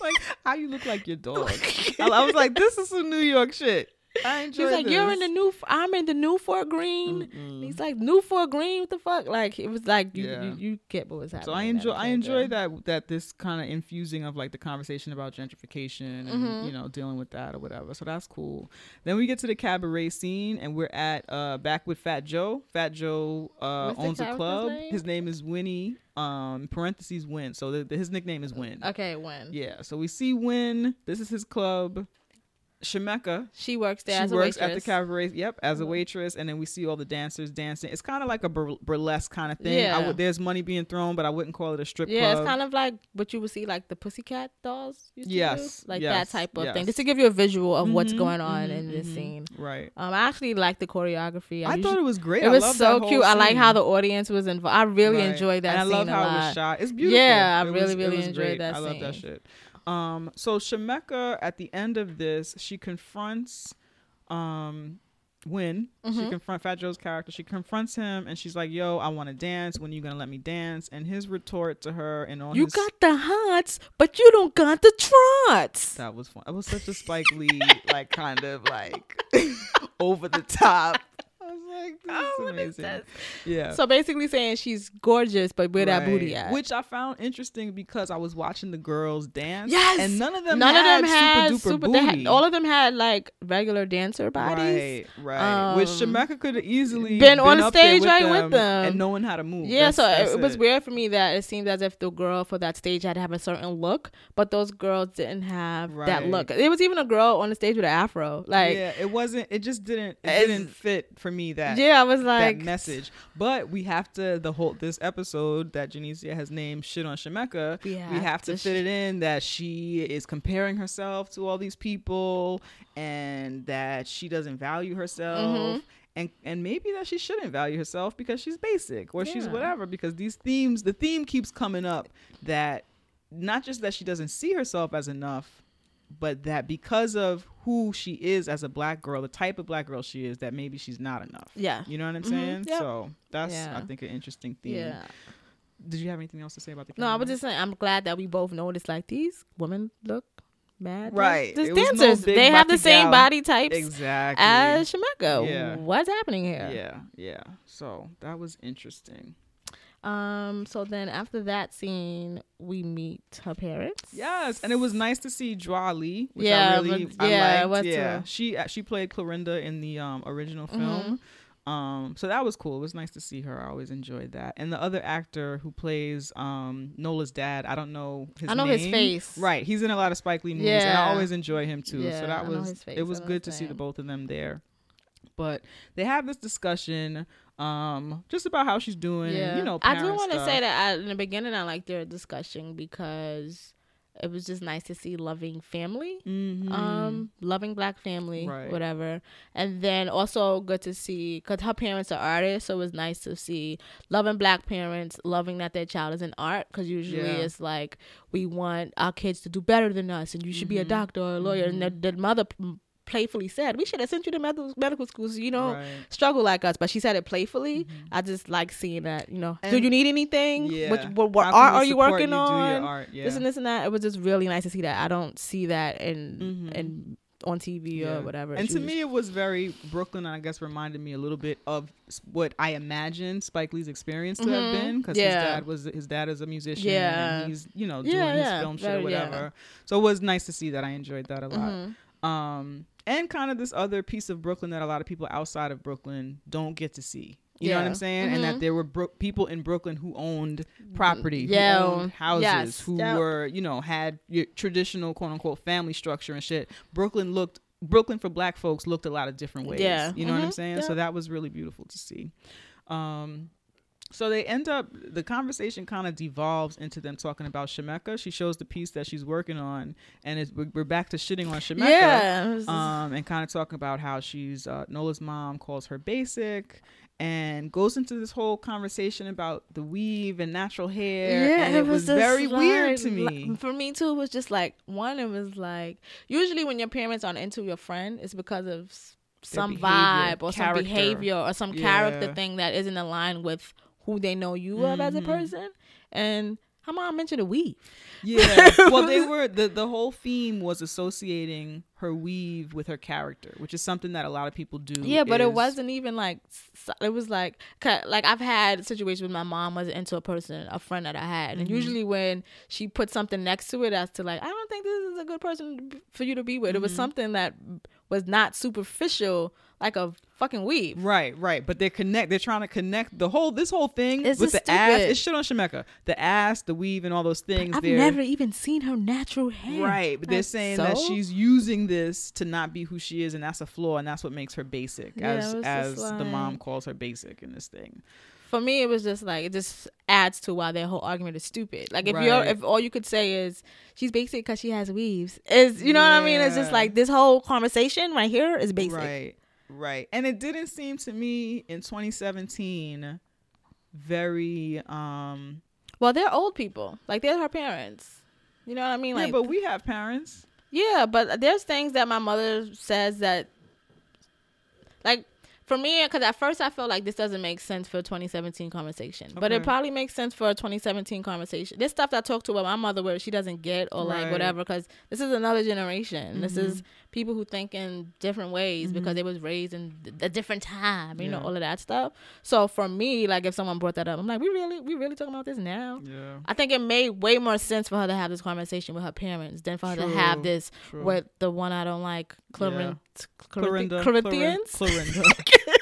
like how you look like your dog. I, I was like, this is some New York shit. I enjoy she's like, this. "You're in the new. I'm in the new Fort Greene." He's like, "New Fort Greene? What the fuck?" Like it was like you Yeah. you, you get what was happening. So I enjoy I enjoy that that this kind of infusing of like the conversation about gentrification and Mhm. you know dealing with that or whatever. So that's cool. Then we get to the cabaret scene and we're at uh back with Fat Joe. Fat Joe uh owns a club. name? His name is Winnie. Um parentheses Win. So the, the- his nickname is Win. Okay, Win. Yeah. So we see Win. This is his club. Shemeka. She works there She as a waitress. She works at the cabaret. Yep, as a Mhm. waitress, and then we see all the dancers dancing. It's kind of like a bur- burlesque kind of thing. Yeah. there's money being thrown, but I wouldn't call it a strip yeah, club. it's kind of like what you would see like the Pussycat dolls. Used to Yes, do. like yes, that type of yes. thing, just to give you a visual of what's Mhm, going on mhm, in this mhm. scene. right. Um, I actually like the choreography. I, usually- thought it was great. it I was so cute. whole I like how the audience was involved. I really Right. enjoyed that and I scene love how it was shot. It's beautiful. Yeah, I It really, was- really enjoyed great. that I love that shit. Um, so Shemeka at the end of this, she confronts um Win. She Mhm. confront Fat Joe's character. She confronts him and she's like, "Yo, I want to dance. When are you gonna let me dance?" And his retort to her and all You his got the hots, but you don't got the trots. that was fun. It was such a Spike Lee like kind of like over the top. I was like, Oh, is amazing. Yeah. So basically saying she's gorgeous, but where that booty Right. at? Which I found interesting because I was watching the girls dance. Yes! And none of them None had of them had super duper super. booty. Had, all of them had like regular dancer bodies. Right, right. Which Um, Shemeka could have easily been on up there stage right with them. and knowing how to move. Yeah, That's- so it, that's it was weird for me that it seemed as if the girl for that stage had to have a certain look, but those girls didn't have that look. It was even a girl on the stage with an afro. Like, yeah, it wasn't. It just didn't. It didn't fit for me that I was like, that message. But we have to the whole this episode that Janicia has named "Shit on Shemeka." We we have have to to fit it in that she is comparing herself to all these people and that she doesn't value herself. Mhm. And, and maybe that she shouldn't value herself because she's basic or she's whatever because these themes the theme keeps coming up that not just that she doesn't see herself as enough but that because of who she is as a black girl the type of black girl she is that maybe she's not enough yeah, you know what i'm Mhm. saying Yep. so that's Yeah. i think an interesting theme yeah. did you have anything else to say about the No, I was just saying, I'm glad that we both noticed like these women look mad. Right. It was no dancers. they have the same gal. body types exactly as Shemeka. Yeah. What's happening here? yeah yeah so that was interesting Um. So then after that scene, we meet her parents. Yes, and it was nice to see Lee, which Yeah, I really but- I yeah, liked. what's yeah, her- she uh, she played Clorinda in the um, original Mm-hmm. film. Um, so that was cool. It was nice to see her. I always enjoyed that. And the other actor who plays um Nola's dad, I don't know his name. I know his face. Right, he's in a lot of Spike Lee movies, and I always enjoy him too. Yeah, so that I know was his face. it was good to see the both of them there. But they have this discussion um just about how she's doing. and, you know, I do want to say that I, in the beginning, I liked their discussion because it was just nice to see loving family. Mhm. um loving black family Right. whatever and then also good to see because her parents are artists so it was nice to see loving black parents loving that their child is in art because usually Yeah. it's like we want our kids to do better than us and you should be a Mhm. doctor or a lawyer and the, the mother p- playfully said we should have sent you to medical, medical school so you don't Right. struggle like us but she said it playfully i just like seeing that you know do you need anything Yeah. what, what, what art are you working do on your art? Yeah. this and this and that. It was just really nice to see that. I don't see that in Mhm. in on TV Yeah. or whatever. And She to was- me, it was very Brooklyn. I guess reminded me a little bit of what I imagined Spike Lee's experience to have Mhm. been, because Yeah. his dad was his dad is a musician. Yeah. and he's you know doing Yeah, his film shit or whatever. So it was nice to see that. I enjoyed that a lot. Mhm. Um, and kind of this other piece of Brooklyn that a lot of people outside of Brooklyn don't get to see. You know what I'm saying? And that Mhm. there were Bro- people in Brooklyn who owned property, Yeah. who owned houses, Yes. who Yep. were, you know, had your traditional quote unquote family structure and shit. Brooklyn looked Brooklyn for black folks looked a lot of different ways. Yeah. You know what I'm Mhm. saying? So that was really beautiful to see. Um so they end up the conversation kind of devolves into them talking about Shemeka. She shows the piece that she's working on and it's, we're back to shitting on Shemeka Yeah. um, and kind of talking about how she's uh, Nola's mom calls her basic, and goes into this whole conversation about the weave and natural hair. and it, was, just very weird to me. like- For me too, it was just like one. It was like usually when your parents aren't into your friend, it's because of some behavior, vibe or character. some behavior or some character Yeah. thing that isn't aligned with who they know you of as a Mhm. person. And her mom mentioned a weave. Yeah. well, they were the the whole theme was associating her weave with her character, which is something that a lot of people do. Yeah, but it wasn't even like it was like like I've had situations with my mom wasn't into a person, a friend that I had, and Mhm. usually when she put something next to it as to like I don't think this is a good person for you to be with. It was Mhm. something that was not superficial like a fucking weave. Right, right. But they're connect. They're trying to connect the whole this whole thing It's with the just ass. stupid. It's shit on Shemeka. The ass, the weave, and all those things. I've never even seen her natural hair. Right, but they're Like, saying that she's using this to not be who she is, and that's a flaw, and that's what makes her basic, Yeah, as as just the mom calls her basic in this thing. for me it was just like it just adds to why their whole argument is stupid like if you're if all you could say is she's basic because she has weaves is you know what i mean it's just like this whole conversation right here is basic Right, right. And it didn't seem to me in 2017 very um well they're old people like they're her parents you know what i mean like yeah, but we have parents. Yeah, but there's things that my mother says that, like, for me, because at first I felt like this doesn't make sense for a 2017 conversation, but it probably makes sense for a 2017 conversation. This stuff that I talk to about my mother where she doesn't get or like Right. whatever, because this is another generation. This Mhm. is people who think in different ways because Mhm. they was raised in a different time, you know, all of that stuff. So for me, like if someone brought that up, I'm like, we really, we really talking about this now. Yeah, I think it made way more sense for her to have this conversation with her parents than for her to have this true. with the one I don't like, Clarin- Clorinda, Corinthians, Clorinda,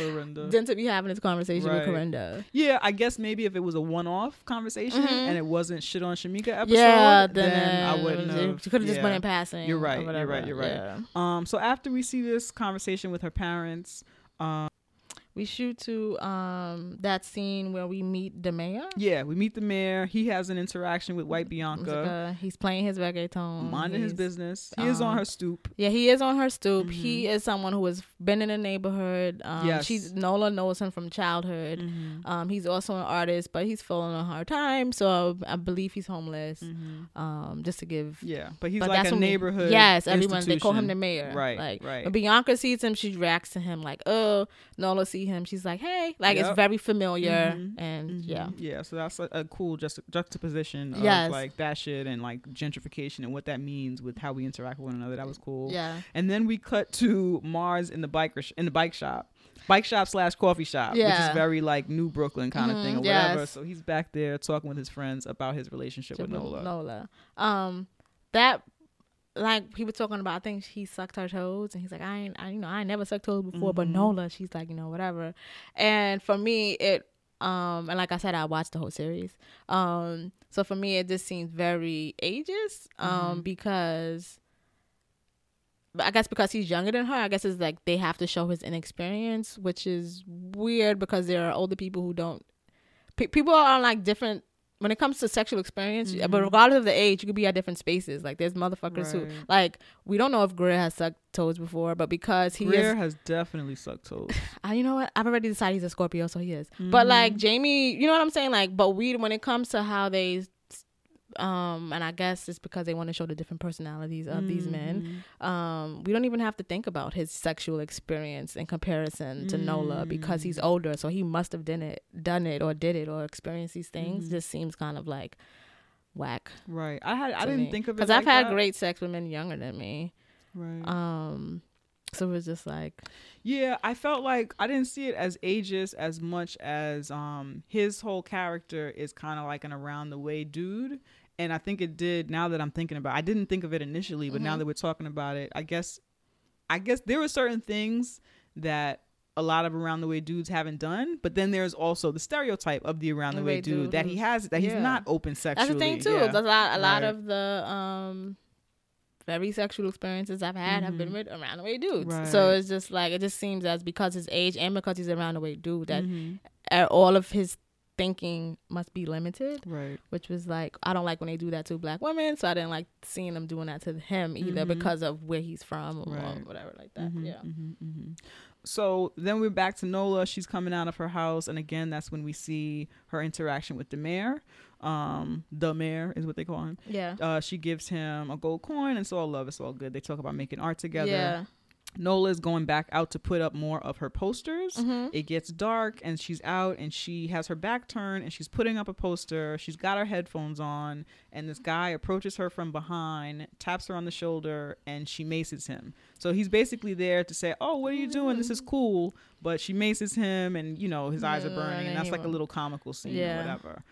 Clorinda. than to be having this conversation Right. with Corinda. Yeah, I guess maybe if it was a one-off conversation Mhm. and it wasn't shit on Shemeka episode, yeah, then, then, I wouldn't have. She could have just yeah. been in passing. You're right, you're right, you're right. Yeah. Um, so after we see this conversation with her parents, um, We shoot to um that scene where we meet the mayor. yeah, we meet the mayor. He has an interaction with White Bianca, Uh, he's playing his reggaeton. minding his business. He is on um, her stoop. Yeah, he is on her stoop. Mhm. He is someone who has been in the neighborhood. Um, Yes. she's Nola knows him from childhood. Mhm. Um, he's also an artist, but he's feeling a hard time, so I believe he's homeless. Mhm. Um, just to give. Yeah, but he's but like a when we- neighborhood. Yes, everyone they call him the mayor. Right, Like right. when Bianca sees him, she reacts to him like, "Oh." Nola see him, she's like, "Hey," like it's very familiar, Mhm. and Mhm. yeah, yeah. So that's a, a cool just juxtaposition of Yes. like that shit and like gentrification and what that means with how we interact with one another. That was cool. yeah, And then we cut to Mars in the biker sh- in the bike shop, bike shop slash coffee shop, which is very like New Brooklyn kind of thing or whatever. yes. So he's back there talking with his friends about his relationship with Nola. Nola. Um, that like he was talking about. I think he sucked her toes, and he's like, "I ain't, I, you know, I never sucked toes before." But Mhm. Nola, she's like, you know, whatever. And for me, it um, and like I said, I watched the whole series. Um, so for me, it just seems very ageist. Um, Mhm. because. I guess because he's younger than her, I guess it's like they have to show his inexperience, which is weird because there are older people who don't. Pe- people are on like different when it comes to sexual experience. But Mhm. regardless of the age, you could be at different spaces. Like there's motherfuckers who like we don't know if Greer has sucked toes before, but because he Greer is, has definitely sucked toes. uh, you know what? I've already decided he's a Scorpio, so he is. But like Mhm. Jamie, you know what I'm saying? Like, but we when it comes to how they. Um, and I guess it's because they want to show the different personalities of these men Mhm. um, we don't even have to think about his sexual experience in comparison to Nola because he's Mm. older, so he must have done it, done it, or did it, or experienced these things. Mhm. Just seems kind of like whack. Right. I had I didn't me. think of it because like I've had that. great sex with men younger than me. Right. Um, so it was just like, Yeah, I felt like I didn't see it as ageist as much as um his whole character is kind of like an around the way dude. And I think it did now that I'm thinking about it. I didn't think of it initially, but now Mhm. that we're talking about it, I guess I guess there were certain things that a lot of around the way dudes haven't done, but then there's also the stereotype of the around the way Way dude, dude that he has that he's yeah. not open sexually. that's the thing too. Yeah. A lot, a lot Right. of the um. Very sexual experiences I've had have been Mhm. with around the way dudes. So it's just like it just seems as because his age and because he's around the way dude that Mhm. uh, all of his thinking must be limited, Right. which was like I don't like when they do that to black women, so I didn't like seeing them doing that to him either Mhm. because of where he's from or Right. whatever like that. Mhm, Yeah. mhm, mhm. So then we're back to Nola. She's coming out of her house, and again, that's when we see her interaction with the mayor. Um, the mayor is what they call him. Yeah. Uh, she gives him a gold coin, and it's all love. It's all good. They talk about making art together. Yeah. Nola is going back out to put up more of her posters. Mhm. It gets dark and she's out and she has her back turned and she's putting up a poster. She's got her headphones on and this guy approaches her from behind, taps her on the shoulder, and she maces him. So he's basically there to say, "Oh, what are you doing? This is cool." But she maces him and you know his eyes are burning and and that's like a little comical scene or whatever.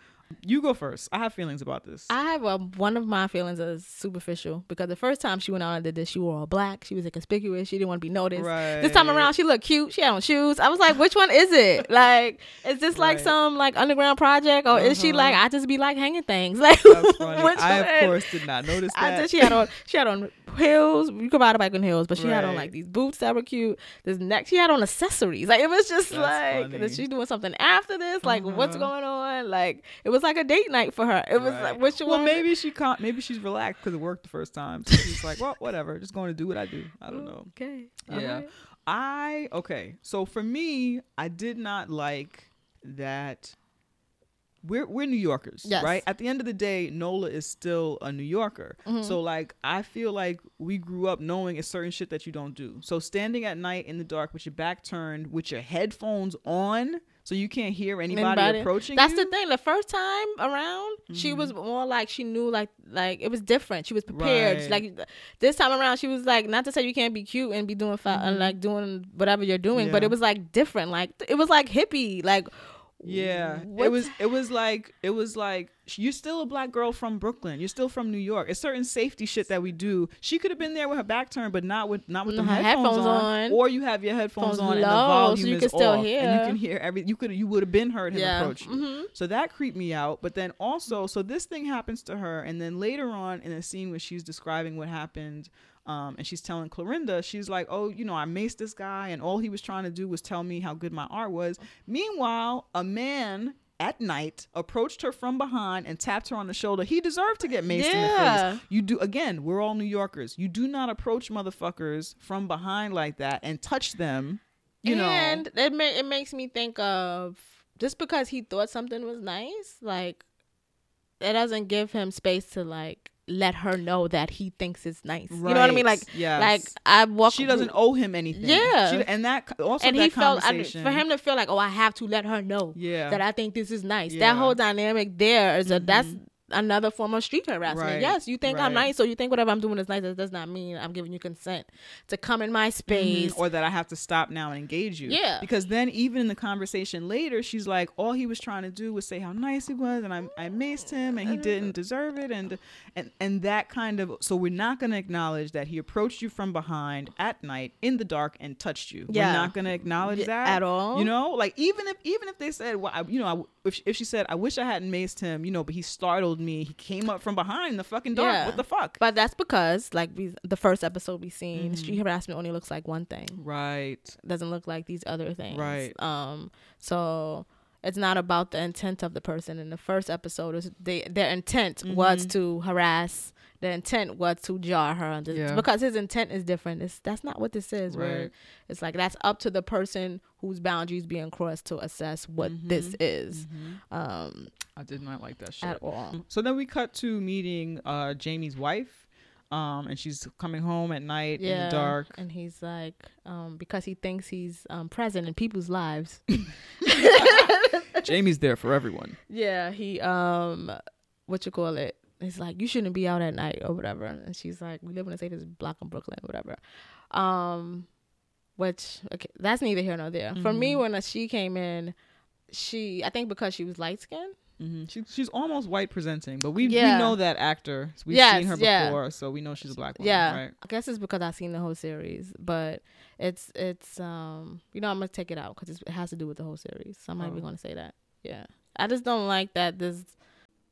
You go first. I have feelings about this. I have a, one of my feelings is superficial because the first time she went out and did this, she wore all black. She was inconspicuous. She didn't want to be noticed. right. This time around, she looked cute. She had on shoes. I was like, which one is it? Like, is this like Right. some like underground project, or is she Uh-huh. like I just be like hanging things? Like, That's funny. which I of course did not notice I that. She had on she had on heels. You could ride a bike on heels, but she had on like these boots that were cute. This neck, she had on accessories. Like it was just That's like funny. is she doing something after this? Like what's Uh-huh. going on? Like it was like a date night for her. It was Right. like which well, one? maybe she can't. Maybe she's relaxed because it worked the first time. So she's like, well, whatever. Just going to do what I do. I don't know. Okay. Yeah. alright. I okay. So for me, I did not like that. We're we're New Yorkers, Yes. right? At the end of the day, Nola is still a New Yorker. Mm-hmm. So like, I feel like we grew up knowing a certain shit that you don't do. So standing at night in the dark with your back turned, with your headphones on, so you can't hear anybody, Anybody. approaching. That's you. the thing. The first time around, she was Mm-hmm. more like she knew, like like it was different. She was prepared. Right. Like this time around, she was like, not to say you can't be cute and be doing fi- and like doing whatever you're doing, but Mm-hmm. It was like different. Like it was like hippie. Like Yeah, it was. It was like it was like you're still a black girl from Brooklyn. You're still from New York. It's certain safety shit that we do. She could have been there with her back turned, but not with not with the headphones, headphones on. on. Or you have your headphones Phones on and the volume so you is can still off, and hear. you can hear every. You could you would have been heard him Yeah. approach you. Mhm. So that creeped me out. But then also, so this thing happens to her, and then later on in a scene where she's describing what happened, um, and she's telling Clorinda, she's like, "Oh, you know, I maced this guy, and all he was trying to do was tell me how good my art was." Meanwhile, a man at night approached her from behind and tapped her on the shoulder. He deserved to get maced in the face. You do again. We're all New Yorkers. You do not approach motherfuckers from behind like that and touch them. You know, and it ma- it makes me think of just because he thought something was nice, like it doesn't give him space to like let her know that he thinks it's nice. You know what I mean? Like, Right. Yes. like I walk. she doesn't owe him anything. Yeah. She, and that also and that he felt I, for him to feel like, oh, I have to let her know Yeah. that I think this is nice. Yeah. That whole dynamic there is a that's. Mm-hmm. Another form of street harassment. Right. Yes, you think I'm nice, so you think whatever I'm doing is nice. That does not mean I'm giving you consent to come in my space. Mhm. or that I have to stop now and engage you. Yeah. Because then even in the conversation later, she's like, all he was trying to do was say how nice he was, and I I maced him, and he didn't deserve it, and and and that kind of. So we're not going to acknowledge that he approached you from behind at night in the dark and touched you. Yeah. We're not going to acknowledge that at all. You know, like even if even if they said, well, I, you know, I, if she, if she said, I wish I hadn't maced him, you know, but he startled me. He came up from behind the fucking dark. Yeah. What the fuck? But that's because, like we, the first episode we seen, Mm-hmm. street harassment only looks like one thing. right. Doesn't look like these other things. Right. Um. So it's not about the intent of the person. In the first episode, is they their intent was Mm-hmm. to harass. The intent was to jar her. Yeah. Because his intent is different. It's that's not what this is. Where Right. it's like that's up to the person whose boundaries being crossed to assess what this is. Um. I did not like that shit At all. So then we cut to meeting uh, Jamie's wife, um, and she's coming home at night in the dark. And he's like, um, because he thinks he's um, present in people's lives. Jamie's there for everyone. yeah, he um, what you call it? He's like, you shouldn't be out at night or whatever. And she's like, we live in the safest block in Brooklyn, whatever. Um, which okay, that's neither here nor there. For me, when uh, she came in, she I think because she was light skinned. hmm She, she's almost white presenting, but we, Yeah. we know that actor. We've Yes, seen her yeah. before, so we know she's a black woman. Yeah, Right? I guess it's because I've seen the whole series, but it's it's um you know I'm gonna take it out because it has to do with the whole series. So not even Oh. gonna say that. Yeah, I just don't like that. This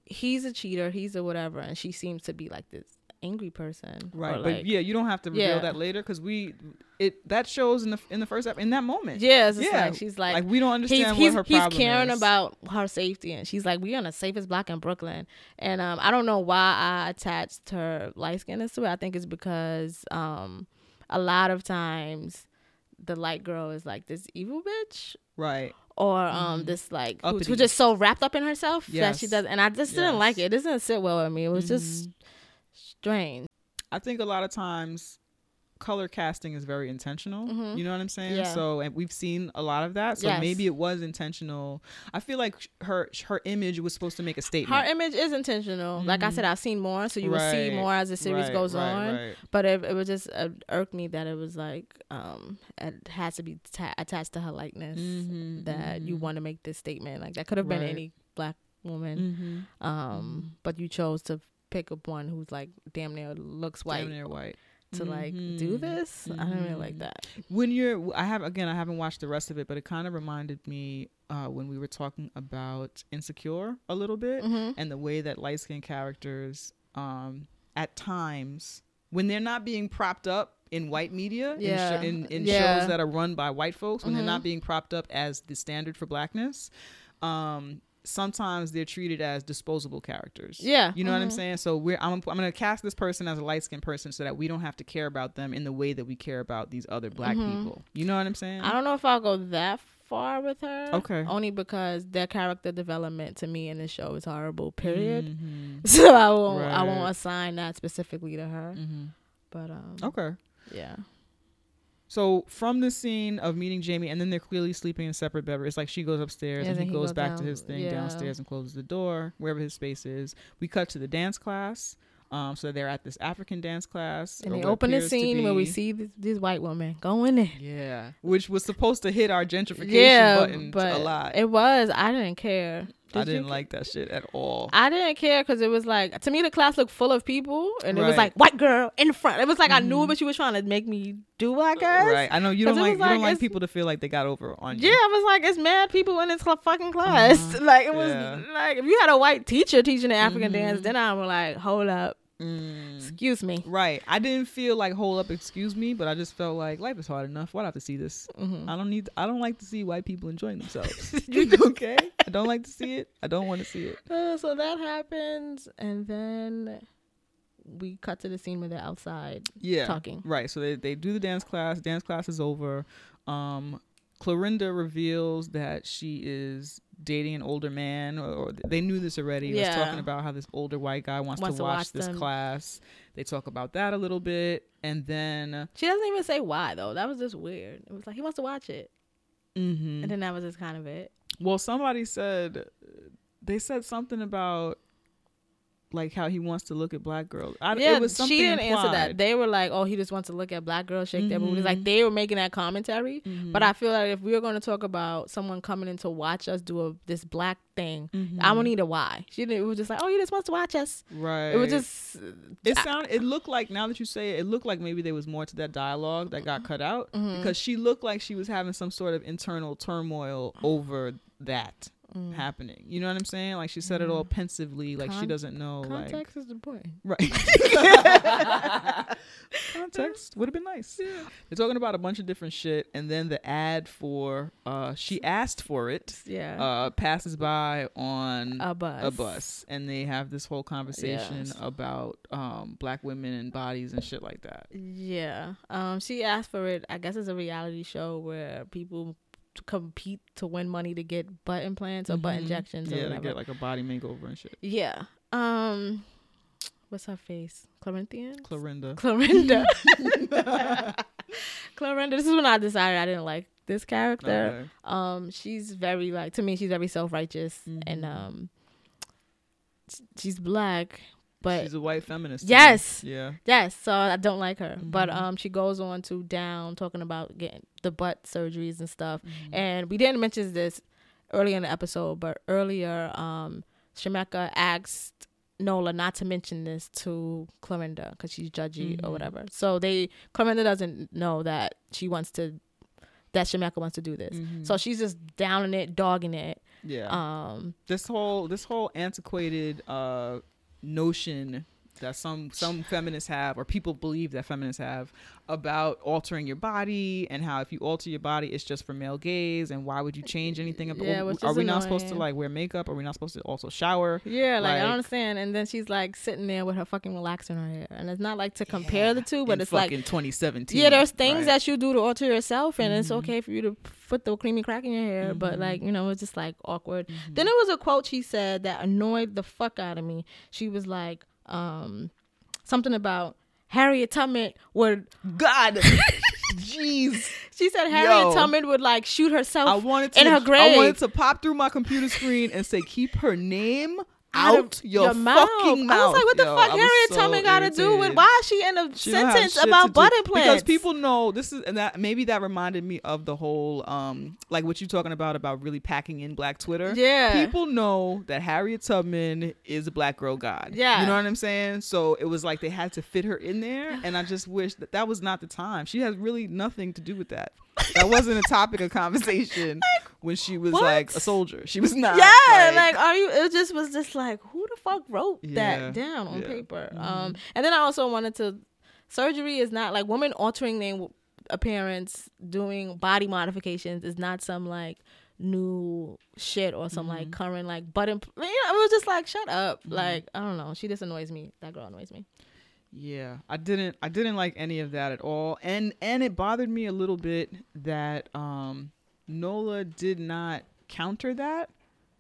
he's a cheater, he's a whatever, and she seems to be like this angry person, Right. like- but yeah, you don't have to reveal Yeah. that later because we it that shows in the in the first ep- in that moment. yeah, it's Yeah, like she's like. Like we don't understand he's, what her he's caring is. about her safety and she's like we're on the safest block in brooklyn and um, i don't know why i attached her light skinness to it i think it's because um, a lot of times the light girl is like this evil bitch right. Or um this like who, who's just so wrapped up in herself that she Yes. does and i just didn't like it. It doesn't sit well with me. It was just strange. I think a lot of times color casting is very intentional. You know what I'm saying? Mm-hmm. Yeah. So and we've seen a lot of that. So Yes. maybe it was intentional. I feel like her her image was supposed to make a statement. her image is intentional like i said i've seen more so you will see more as the series right, goes right, on right. but it, it was just uh, irked me that it was like um it has to be ta- attached to her likeness Mhm, that you mhm. want to make this statement like that could have been Right. any black woman. Mm-hmm. Um, but you chose to pick up one who's like damn near looks white Damn near white. To like do Mhm. this. I don't really like that. when you're i have again i haven't watched the rest of it but it kind of reminded me uh when we were talking about insecure a little bit Mm-hmm. and the way that light skinned characters um at times when they're not being propped up in white media Yeah. in, in, in Yeah. shows that are run by white folks when they're not being propped up as the standard for blackness um sometimes they're treated as disposable characters Yeah. you know what I'm Mhm. saying? So we're I'm, I'm going to cast this person as a light skinned person so that we don't have to care about them in the way that we care about these other black Mhm. people. You know what I'm saying? I don't know if I'll go that far with her. Okay. Only because their character development to me in the show is horrible. Period. Mhm. So I won't I won't assign that specifically to her. Mhm. But um Okay. yeah. So from the scene of meeting Jamie, and then they're clearly sleeping in separate bedrooms. It's like she goes upstairs Yeah, and he he goes goes back to his thing yeah. downstairs and closes the door wherever his space is. We cut to the dance class. Um, so they're at this African dance class. And they open the scene where we see this, these white woman going in. Yeah, which was supposed to hit our gentrification Yeah, button but a lot. It was. I didn't care. I Did you didn't like that shit at all. I didn't care because it was like to me the class looked full of people and it was like white girl in front. It was like I knew Mhm. it, but you were trying to make me do. I guess. Right. I know you don't like was you don't like people to feel like they got over on you. Yeah. I was like, it's mad people in this fucking class. Uh-huh. Like it was Yeah. like if you had a white teacher teaching the African Mhm. dance, then I'm like, hold up, Mm. excuse me. Right. I didn't feel like hold up, excuse me, but I just felt like life is hard enough. Why do I have to see this? hmm I don't need. I don't like to see white people enjoying themselves. okay. I don't like to see it. I don't want to see it. Uh, so that happens, and then we cut to the scene where they're outside Yeah. talking. Right. So they they do the dance class. Dance class is over. Um, Clorinda reveals that she is dating an older man, or, or they knew this already. He was talking about how this older white guy wants, Wants to to watch, watch this them. class. They talk about that a little bit, and then She doesn't even say why though. That was just weird. It was like he wants to watch it, mhm. and then that was just kind of it. Well, somebody said they said something about like how he wants to look at black girls. I, yeah, it was something she didn't answer that. They were like, "Oh, he just wants to look at black girls shake their booties." Like they were making that commentary. Mhm. But I feel like if we were going to talk about someone coming in to watch us do a, this black thing, Mhm. I don't need a why. She didn't. It was just like, "Oh, he just wants to watch us." right. It was just It sound. It looked like now that you say it, it looked like maybe there was more to that dialogue that got cut out Mhm. because she looked like she was having some sort of internal turmoil over that Mm. happening. You know what I'm saying? Like she said it all pensively, like she doesn't know. context is important. Like right. Context would have been nice. They're talking about a bunch of different shit, and then the ad for uh, she asked for it Yeah, uh, passes by on a bus. a bus and they have this whole conversation Yes. about um black women and bodies and shit like that Yeah. Um. She asked for it. I guess it's a reality show where people compete to win money to get butt implants or butt Mhm. injections yeah they get like a body makeover and shit yeah. Um. What's her face? Corinthian. Clorinda Clorinda. Clorinda. This is when I decided I didn't like this character. okay. Um, she's very like to me, she's very self righteous and Mhm. um, she's black, but she's a white feminist me. Yes. yeah yes, so I don't like her. But Mhm. um, she goes on to down talking about getting the butt surgeries and stuff. Mm-hmm. And we didn't mention this earlier in the episode, but earlier, um, Shemeka asked Nola not to mention this to Clorinda because she's judgy or Mhm. whatever. So they Clorinda doesn't know that she wants to that Shemeka wants to do this. Mhm. So she's just downing it, dogging it. yeah Um, this whole this whole antiquated uh notion that some some feminists have or people believe that feminists have about altering your body and how if you alter your body it's just for male gaze and why would you change anything about Yeah, which are we not supposed to like wear makeup are we not supposed to also shower yeah, like, I don't understand. And then she's like sitting there with her fucking relaxer in her hair, and it's not like to compare the two, but it's like in 2017 yeah, there's things right? that you do to alter yourself, and it's Mhm. okay for you to put the creamy crack in your hair, but Mhm. like you know, it's just like awkward. Mhm. Then there was a quote she said that annoyed the fuck out of me. She was like, um, something about Harriet Tubman would. God jeez She said Harriet Yo. Tubman would like shoot herself. I wanted to In her grave. I wanted to pop through my computer screen and say keep her name out, your your mouth. fucking I was like, what the mouth. fuck, Yo, I Harriet so Tubman got to do with why is she in a She sentence about butt implants? because people know this is and that maybe that reminded me of the whole um like what you talking about about really packing in black Twitter. Yeah. people know that Harriet Tubman is a black girl god. Yeah. you know what I'm saying. So it was like they had to fit her in there, and I just wish that that was not the time. She has really nothing to do with that. That wasn't a topic of conversation when she was what? like a soldier. She was not. yeah, like, are you? It just was just like, who the fuck wrote Yeah, that down on yeah. paper? Mhm. Um, and then I also wanted to. Surgery is not like women altering their appearance, doing body modifications is not some like new shit or some like current like butt. Imp- you know, it was just like, shut up. Like I don't know. She just annoys me. That girl annoys me. Yeah, I didn't I didn't like any of that at all. And and it bothered me a little bit that um Nola did not counter that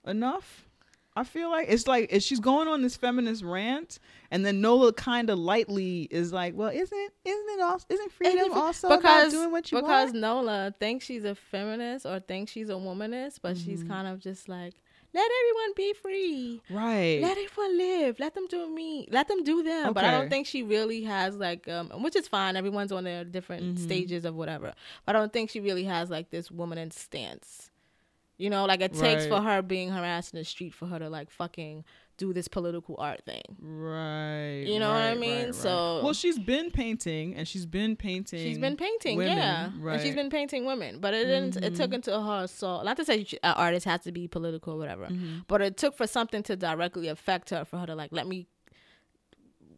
enough. I feel like it's like if she's going on this feminist rant and then Nola kind of lightly is like, "Well, isn't isn't it also isn't freedom Isn't also because about doing what you because want?" Because Nola thinks she's a feminist or thinks she's a womanist, but she's Mm-hmm. kind of just like let everyone be free. Right. Let everyone live. Let them do me. Let them do them. But I don't think she really has like um which is fine. Everyone's on their different stages of whatever. But I don't think she really has like this woman in stance. You know, like it takes for her being harassed in the street for her to like fucking do this political art thing. Right. You know what I mean? right, right. So- well, she's been painting and she's been painting. She's been painting, women, yeah, and she's right. Mm-hmm. been painting women. But it didn't. It took into her assault. Not to say an artist has to be political or whatever, Mm-hmm. but it took for something to directly affect her for her to like let me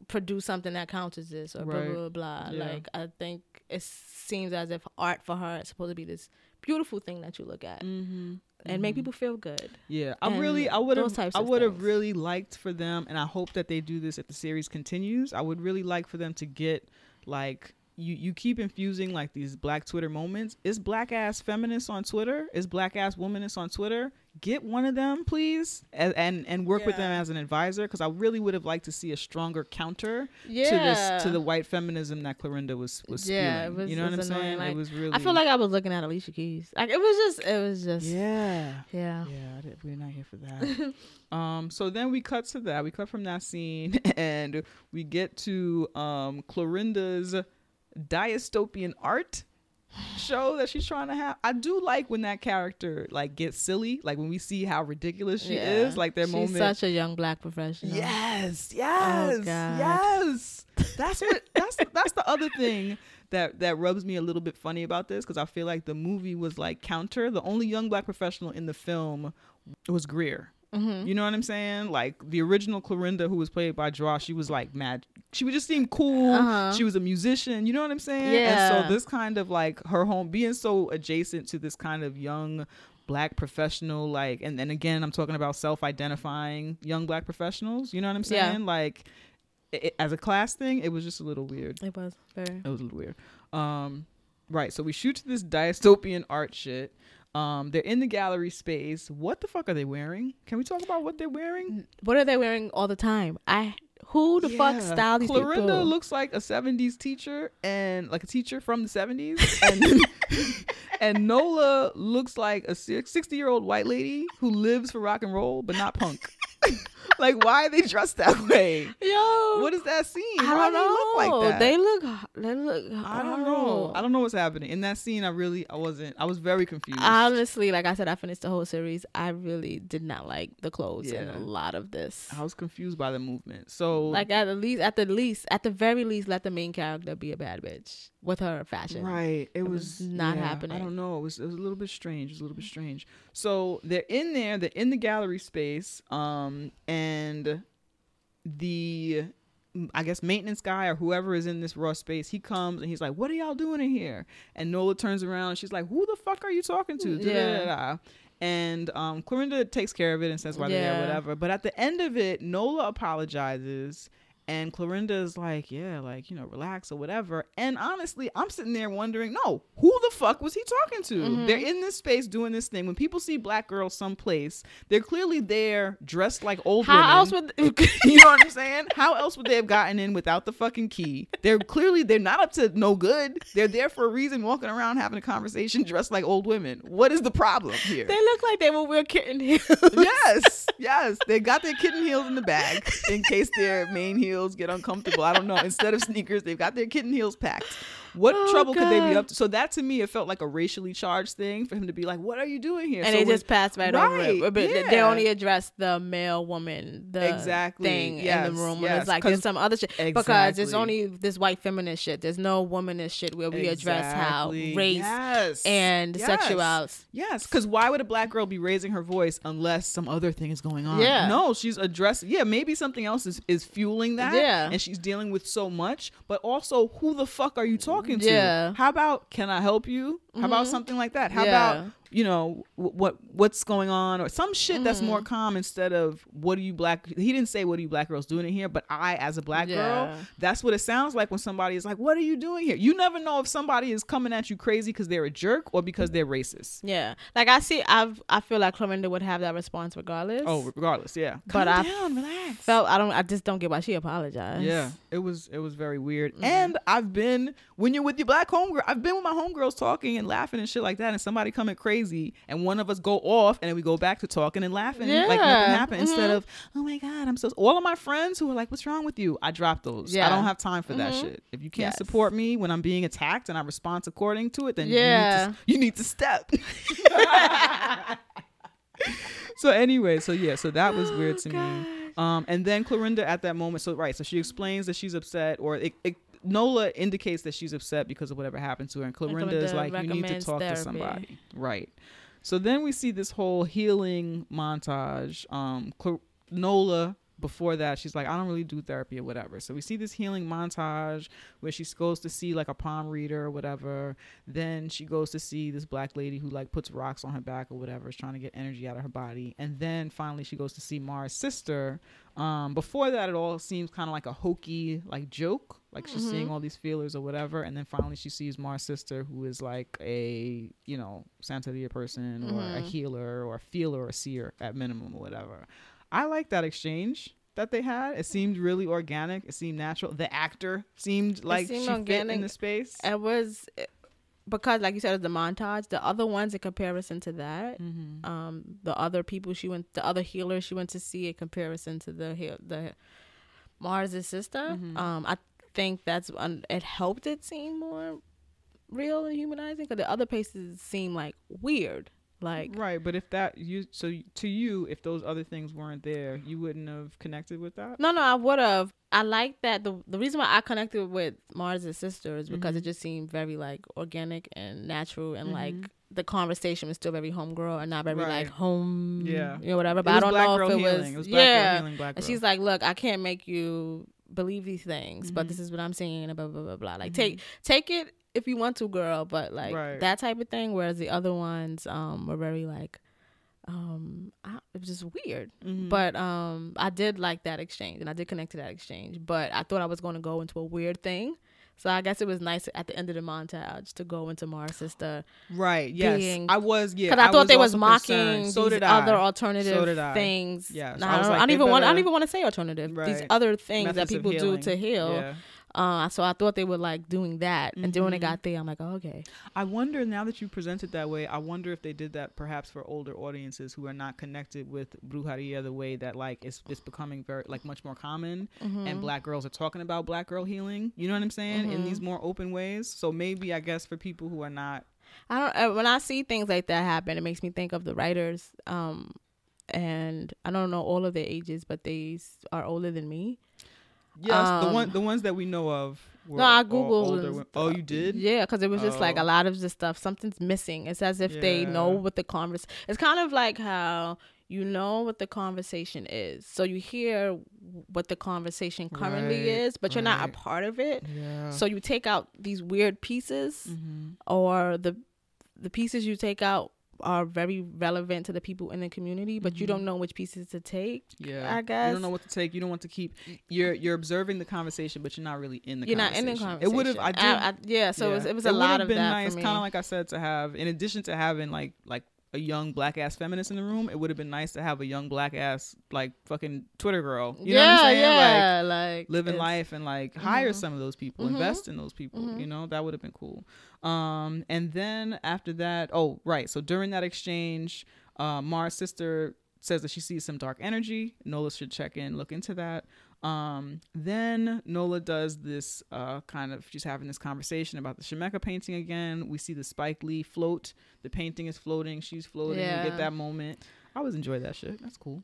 produce something that counters this or blah Right. blah blah. blah. Yeah. Like I think it seems as if art for her is supposed to be this beautiful thing that you look at Mm-hmm. And make mm-hmm. people feel good. Yeah, I and really, I would have, I would have really liked for them, and I hope that they do this if the series continues. I would really like for them to get like you, you keep infusing like these black Twitter moments. Is black ass feminist on Twitter? Is black ass womanist on Twitter? Get one of them, please, and and, and work with them as an advisor because I really would have liked to see a stronger counter Yeah. to this to the white feminism that Clorinda was was Yeah, spewing. was- you know what I'm annoying, saying? like, it was really. I feel like I was looking at Alicia Keys. Like it was just. It was just. yeah. Yeah. Yeah, we're not here for that. um, so then we cut to that. We cut from that scene, and we get to um Clorinda's dystopian art show that she's trying to have. I do like when that character like gets silly, like when we see how ridiculous she Yeah. is, like their She's moment. such a young black professional. Yes, oh, yes, Oh, yes. That's what. That's that's the other thing that that rubs me a little bit funny about this because I feel like the movie was like counter. The only young black professional in the film was Greer. Mm-hmm. You know what I'm saying? Like the original Clorinda, who was played by Draw, she was like mad. She would just seem cool. Uh-huh. She was a musician. You know what I'm saying? Yeah. And so this kind of like her home being so adjacent to this kind of young black professional, like, and then again, I'm talking about self-identifying young black professionals. You know what I'm saying? Yeah. Like, it, as a class thing, it was just a little weird. It was very. It was a little weird. Um, right. So we shoot to this dystopian art shit. Um, they're in the gallery space. What the fuck are they wearing? Can we talk about what they're wearing? What are they wearing all the time? I who the fuck Yeah. style these Clorinda people? looks like a '70s teacher and like a teacher from the '70s, and and Nola looks like a 60 year old white lady who lives for rock and roll but not punk. like, why are they dressed that way? Yo, What is that scene? I Why don't do they know. look like that? They look. They look. I don't know. I don't know what's happening in that scene. I really, I wasn't. I was very confused. Honestly, like I said, I finished the whole series. I really did not like the clothes in Yeah. a lot of this. I was confused by the movement. So Like at the least, at the least, at the very least, let the main character be a bad bitch with her fashion. Right. It, was was, not yeah, happening. I don't know. It was it was a little bit strange. It was a little bit strange. So they're in there, they're in the gallery space, um, and the I guess maintenance guy or whoever is in this raw space, he comes and he's like, "What are y'all doing in here?" And Nola turns around and she's like, "Who the fuck are you talking to?" Yeah. And um, Clorinda takes care of it and says why they're there, whatever. But at the end of it, Nola apologizes And Clorinda is like, yeah, like, you know, relax or whatever. And honestly, I'm sitting there wondering, no, who the fuck was he talking to? Mm-hmm. They're in this space doing this thing. When people see black girls someplace, they're clearly there dressed like old women. How else would you know what I'm saying? How else would they have gotten in without the fucking key? They're clearly they're not up to no good. They're there for a reason, walking around having a conversation dressed like old women. What is the problem here? they look like they will wear kitten heels? yes, yes. They got their kitten heels in the bag in case their main heels get uncomfortable. I don't know. Instead of sneakers, they've got their kitten heels packed. What Oh, trouble could they be up to? So that to me, it felt like a racially charged thing for him to be like, "What are you doing here?" and So they when- just passed right, over it. But they- they only addressed the male woman, the Exactly, thing in the room. yes, it's like there's some other shit because it's only this white feminist shit. There's no womanist shit where we address how race Yes. and Yes. sexuality. Yes, because why would a black girl be raising her voice unless some other thing is going on? Yeah. No, she's addressing. Yeah, maybe something else is, is fueling that. Yeah. And she's dealing with so much. But also, who the fuck are you talking to? Yeah. How about, can I help you? How about mm-hmm. something like that? How Yeah. about, you know, what what's going on or some shit that's Mm-hmm. more calm instead of what are you black? He didn't say what are you black girls doing in here, but I, as a black girl, that's what it sounds like when somebody is like, what are you doing here? You never know if somebody is coming at you crazy because they're a jerk or because they're racist. Yeah, like I see, I've I feel like Clorinda would have that response regardless. Oh, regardless, yeah. But Calm I down, relax. felt I don't I just don't get why she apologized. yeah, it was it was very weird. Mm-hmm. And I've been when you're with your black homegirl, I've been with my homegirls talking and laughing and shit like that, and somebody coming crazy, and one of us go off, and then we go back to talking and laughing yeah. like nothing happened. Instead mhm. of oh my god, I'm so. All of my friends who are like, "What's wrong with you?" I dropped those. yeah. I don't have time for that Mhm. shit. If you can't Yes. support me when I'm being attacked and I respond according to it, then Yeah. you need to, you need to step. so anyway, so yeah, so that was weird to me. Um, and then Clorinda at that moment, so right, so she explains that she's upset, or it, it, Nola indicates that she's upset because of whatever happened to her, and Clorinda is like, you need to talk to somebody, right? So then we see this whole healing montage. Um, Cl- Nola before that, she's like, I don't really do therapy or whatever. So we see this healing montage where she goes to see like a palm reader or whatever. Then she goes to see this black lady who like puts rocks on her back or whatever, is trying to get energy out of her body. And then finally she goes to see Mars' sister. Um, before that, it all seems kind of like a hokey like joke, like she's seeing all these feelers or whatever. And then finally she sees Mars' sister, who is like a you know Santeria person or a healer or a feeler or a seer at minimum or whatever. I like that exchange that they had. It seemed really organic. It seemed natural. The actor seemed like seemed she fit in the space. It was because, like you said, the montage. The other ones in comparison to that, Mm-hmm. um, the other people she went, the other healers she went to see in comparison to the the Mars' sister. Mm-hmm. Um, I think that's un- it helped it seem more real and humanizing because the other places seem like weird. Like Right, but if that you so to you, if those other things weren't there, you wouldn't have connected with that. No, no, I would have. I like that. The the reason why I connected with Mars' sister is because Mm-hmm. it just seemed very like organic and natural, and like the conversation was still very homegirl and not very Right. like home, Yeah. you know, whatever. But I don't know if it healing. was, It was black girl yeah. healing black And she's like, "Look, I can't make you believe these things, Mm-hmm. but this is what I'm seeing." And blah blah blah blah. Like take take it if you want to, girl, but like Right. that type of thing. Whereas the other ones um were very like. Um, I, it was just weird, Mm-hmm. but um, I did like that exchange, and I did connect to that exchange. But I thought I was going to go into a weird thing, so I guess it was nice at the end of the montage to go into Mars' sister right. Yes, being- I was. Yeah, because I, thought they was mocking concerned. So these other alternative So I. things. Yes, Nah, I I, don't, like, I don't even want. I don't even want to say alternative. These other things that Methods of people do to heal. Yeah. Uh, so I thought they were like doing that, and then when Mm-hmm. it got there, I'm like, oh, okay. I wonder now that you present it that way. I wonder if they did that perhaps for older audiences who are not connected with brujeria the way that like it's it's becoming very like much more common, Mm-hmm. and black girls are talking about black girl healing. You know what I'm saying? In Mm-hmm. these more open ways. So maybe I guess for people who are not I don't. Uh, when I see things like that happen, it makes me think of the writers. Um, and I don't know all of their ages, but they are older than me. Yes the one Um, the ones that we know of. Were No, I googled. older and wo- stuff. Oh, you did? Yeah, because it was just like Oh. a lot of the stuff. Something's missing. It's as if they know what the convers. It's kind of like how you know what the conversation is, so you hear what the conversation currently Right, is, but you're not a part of it. Yeah. So you take out these weird pieces, Mm-hmm. or the the pieces you take out are very relevant to the people in the community, but you don't mm-hmm. know which pieces to take. Yeah, I guess you don't know what to take. You don't want to keep. You're you're observing the conversation, but you're not really in the. You're not in the conversation. It would have. I did. I, yeah, so It was, it was a would've lot of been that nice, kind of like I said, to have in addition to having like like a young black ass feminist in the room, it would have been nice to have a young black ass like fucking Twitter girl. You know yeah, what I'm saying? Like yeah, like, living life and like hire Mhm. some of those people, Mhm. invest in those people. Mhm. You know, that would have been cool. Um, and then after that, oh right, so during that exchange, uh, Mars' sister says that she sees some dark energy. Nola should check in, look into that. Um, then Nola does this uh, kind of she's having this conversation about the Shemeka painting again. We see the Spike Lee float. The painting is floating. She's floating. We Yeah. get that moment. I always enjoy that shit. That's cool.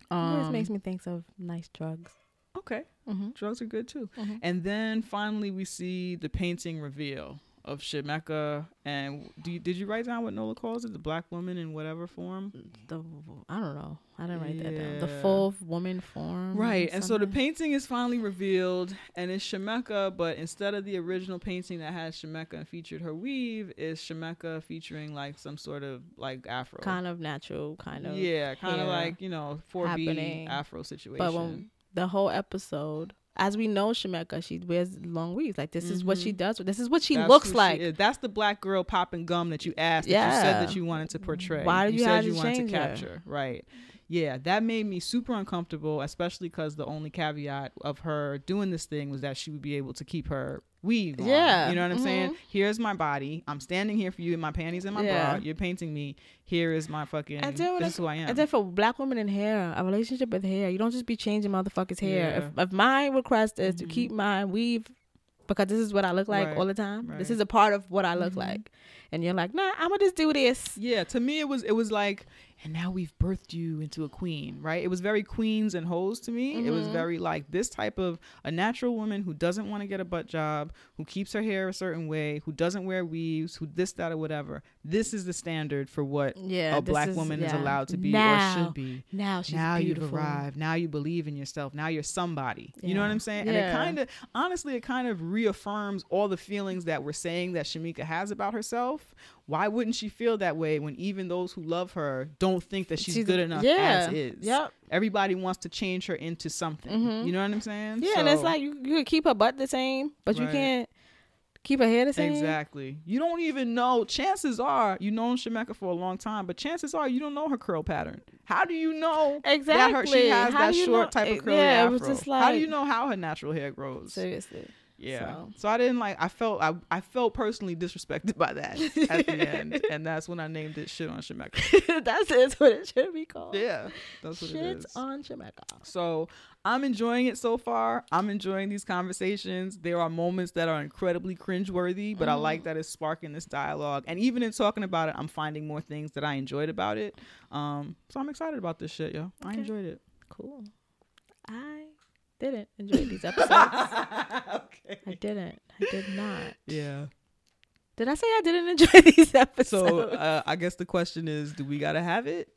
It always Um, makes me think of nice drugs. okay. Mm-hmm. Drugs are good too. Mhm. And then finally, we see the painting reveal of Shemeka. And do you, did you write down what Nola calls it? The black woman in whatever form? The I don't know. I didn't write that down. The Yeah. full woman form. Right. And so the painting is finally revealed, and it's Shemeka, but instead of the original painting that has Shemeka and featured her weave, is Shemeka featuring like some sort of like afro. kind of natural, kind of. yeah, kind of like, you know, 4B happening. afro situation. But when the whole episode, as we know, Shemeka, she wears long weaves. Like this is what she mm-hmm. does. This is what she That's looks like. is. That's the black girl popping gum that you asked. That you said that you wanted to portray. Why did you said have you wanted to change her? capture? Right. Yeah, that made me super uncomfortable, especially because the only caveat of her doing this thing was that she would be able to keep her weave. on. Yeah, you know what I'm saying. mhm. Here's my body. I'm standing here for you in my panties and my Yeah. bra. You're painting me. Here is my fucking. And then, This is who I am. And then for black women in hair, a relationship with hair, you don't just be changing motherfuckers' hair. Yeah. If, if my request is to Mhm. keep my weave because this is what I look like Right, all the time, this is a part of what I look Mhm. like, and you're like, nah, I'm gonna just do this. Yeah, to me it was it was like, and now we've birthed you into a queen, right? It was very queens and hoes to me. It was Mhm. very like this type of a natural woman who doesn't want to get a butt job, who keeps her hair a certain way, who doesn't wear weaves, who this that or whatever. This is the standard for what Yeah, a black is- woman is allowed to be now, or should be. Now she's now beautiful. you've arrived. Now you believe in yourself. Now you're somebody. You know what I'm saying? And it kind of, honestly, it kind of reaffirms all the feelings that we're saying that Shemeka has about herself. Why wouldn't she feel that way when even those who love her don't think that she's, She's- good enough yeah. as is? Yep. Everybody wants to change her into something. Mhm. You know what I'm saying? Yeah, and it's like you, you could keep her butt the same, but you can't keep her hair the same. Exactly. You don't even know. Chances are you known Shemeka for a long time, but chances are you don't know her curl pattern. How do you know exactly that her she has How that short know- type of curly yeah, afro? just how do you know how her natural hair grows? Seriously. Yeah. So. So. I didn't like. I felt. I, I felt personally disrespected by that at the end, and that's when I named it "Shit on Shemeka." That's what it should be called. Yeah, that's what it is. Shit on Shemeka. So I'm enjoying it so far. I'm enjoying these conversations. There are moments that are incredibly cringeworthy, but I Mm-hmm. like that it's sparking this dialogue. And even in talking about it, I'm finding more things that I enjoyed about it. Um, so I'm excited about this shit, yo. I enjoyed it. Cool. I didn't enjoy these episodes. okay. I didn't. I did not. Yeah. Did I say I didn't enjoy these episodes? So uh, I guess the question is, do we gotta have it?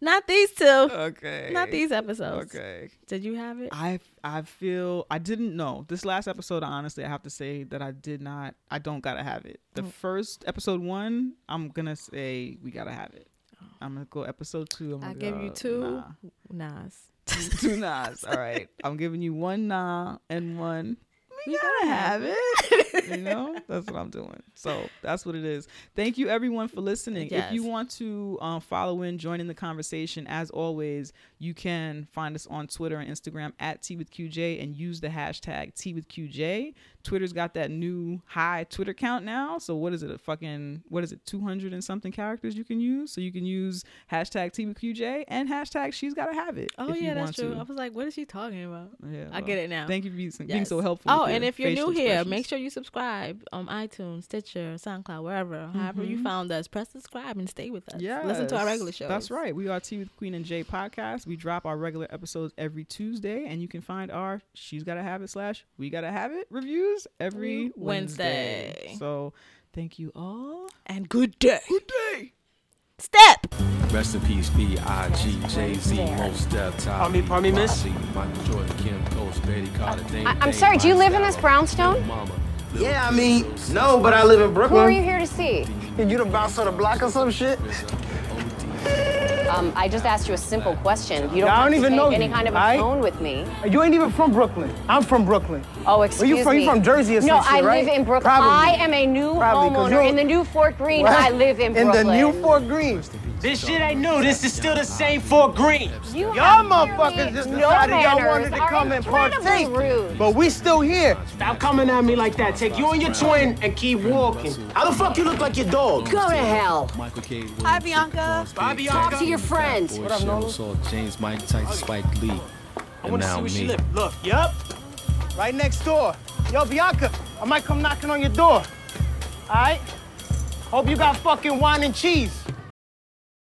not these two. Okay. Not these episodes. Okay. Did you have it? I I feel I didn't know this last episode. Honestly, I have to say that I did not. I don't gotta have it. The Mm. first episode one, I'm gonna say we gotta have it. I'm gonna go episode two. I'm I give you two. Nah. Nas. two nods. All right. I'm giving you one nah and one. We We gotta gotta have have it. you know, that's what I'm doing. So that's what it is. Thank you everyone for listening. If you want to um, follow in, join in the conversation, as always, you can find us on Twitter and Instagram at Tea with QJ and use the hashtag Tea with QJ. Twitter's got that new high Twitter count now. So what is it? A fucking what is it? 200 and something characters you can use. So you can use hashtag Tea with QJ and hashtag She's Gotta Have It. Oh yeah, that's true. to. I was like, what is she talking about? Yeah, I get it now. Thank you for being, being so helpful. Oh, and if you're new here, make sure you subscribe on iTunes, Stitcher, SoundCloud, wherever. However you Mhm. found us, press subscribe and stay with us. Yeah, Listen to our regular shows. That's right. We are Tea with Queen and Jay podcast. We drop our regular episodes every Tuesday, and you can find our She's Gotta Have It slash We Gotta Have It reviews every Wednesday. Wednesday. So thank you all. And good day. Good day. Step. Rest in peace, B.I.G. Jay-Z, Mos Def, Pardon me, pardon me, miss? Michael Jordan, Kim Coates, Betty Carter, Dame I- I'm Dame, sorry, do you Miley live in this Cyrus, brownstone? Lil Mama, Lil Yeah, I mean, no, but I live in Brooklyn. Who are you here to see? You the bouncer of the block or some shit? Um, I just asked you a simple question. You don't I don't even know any kind of a alright? tone with me. You ain't even from Brooklyn. I'm from Brooklyn. Oh, excuse Where you from? me. You from Jersey or No, I right? live in Brooklyn. Probably. I am a new Probably, homeowner in the new Fort Greene. What? I live in In the new Fort Greene. This shit ain't new. This is still the same Fort Greene. You Y'all motherfuckers clearly just no decided y'all wanted to come and partake. rude. But we still here. Stop coming at me like that. Take you and your twin and keep walking. How the fuck you look like your dog? Go to hell. Hi, Bianca. Bye, Bianca. Talk to your friends. Boy, Cheryl saw James Mike Tyson, Spike Lee, I and want to see now where she me. live. Look, yup. Right next door. Yo, Bianca, I might come knocking on your door. All right? Hope you got fucking wine and cheese.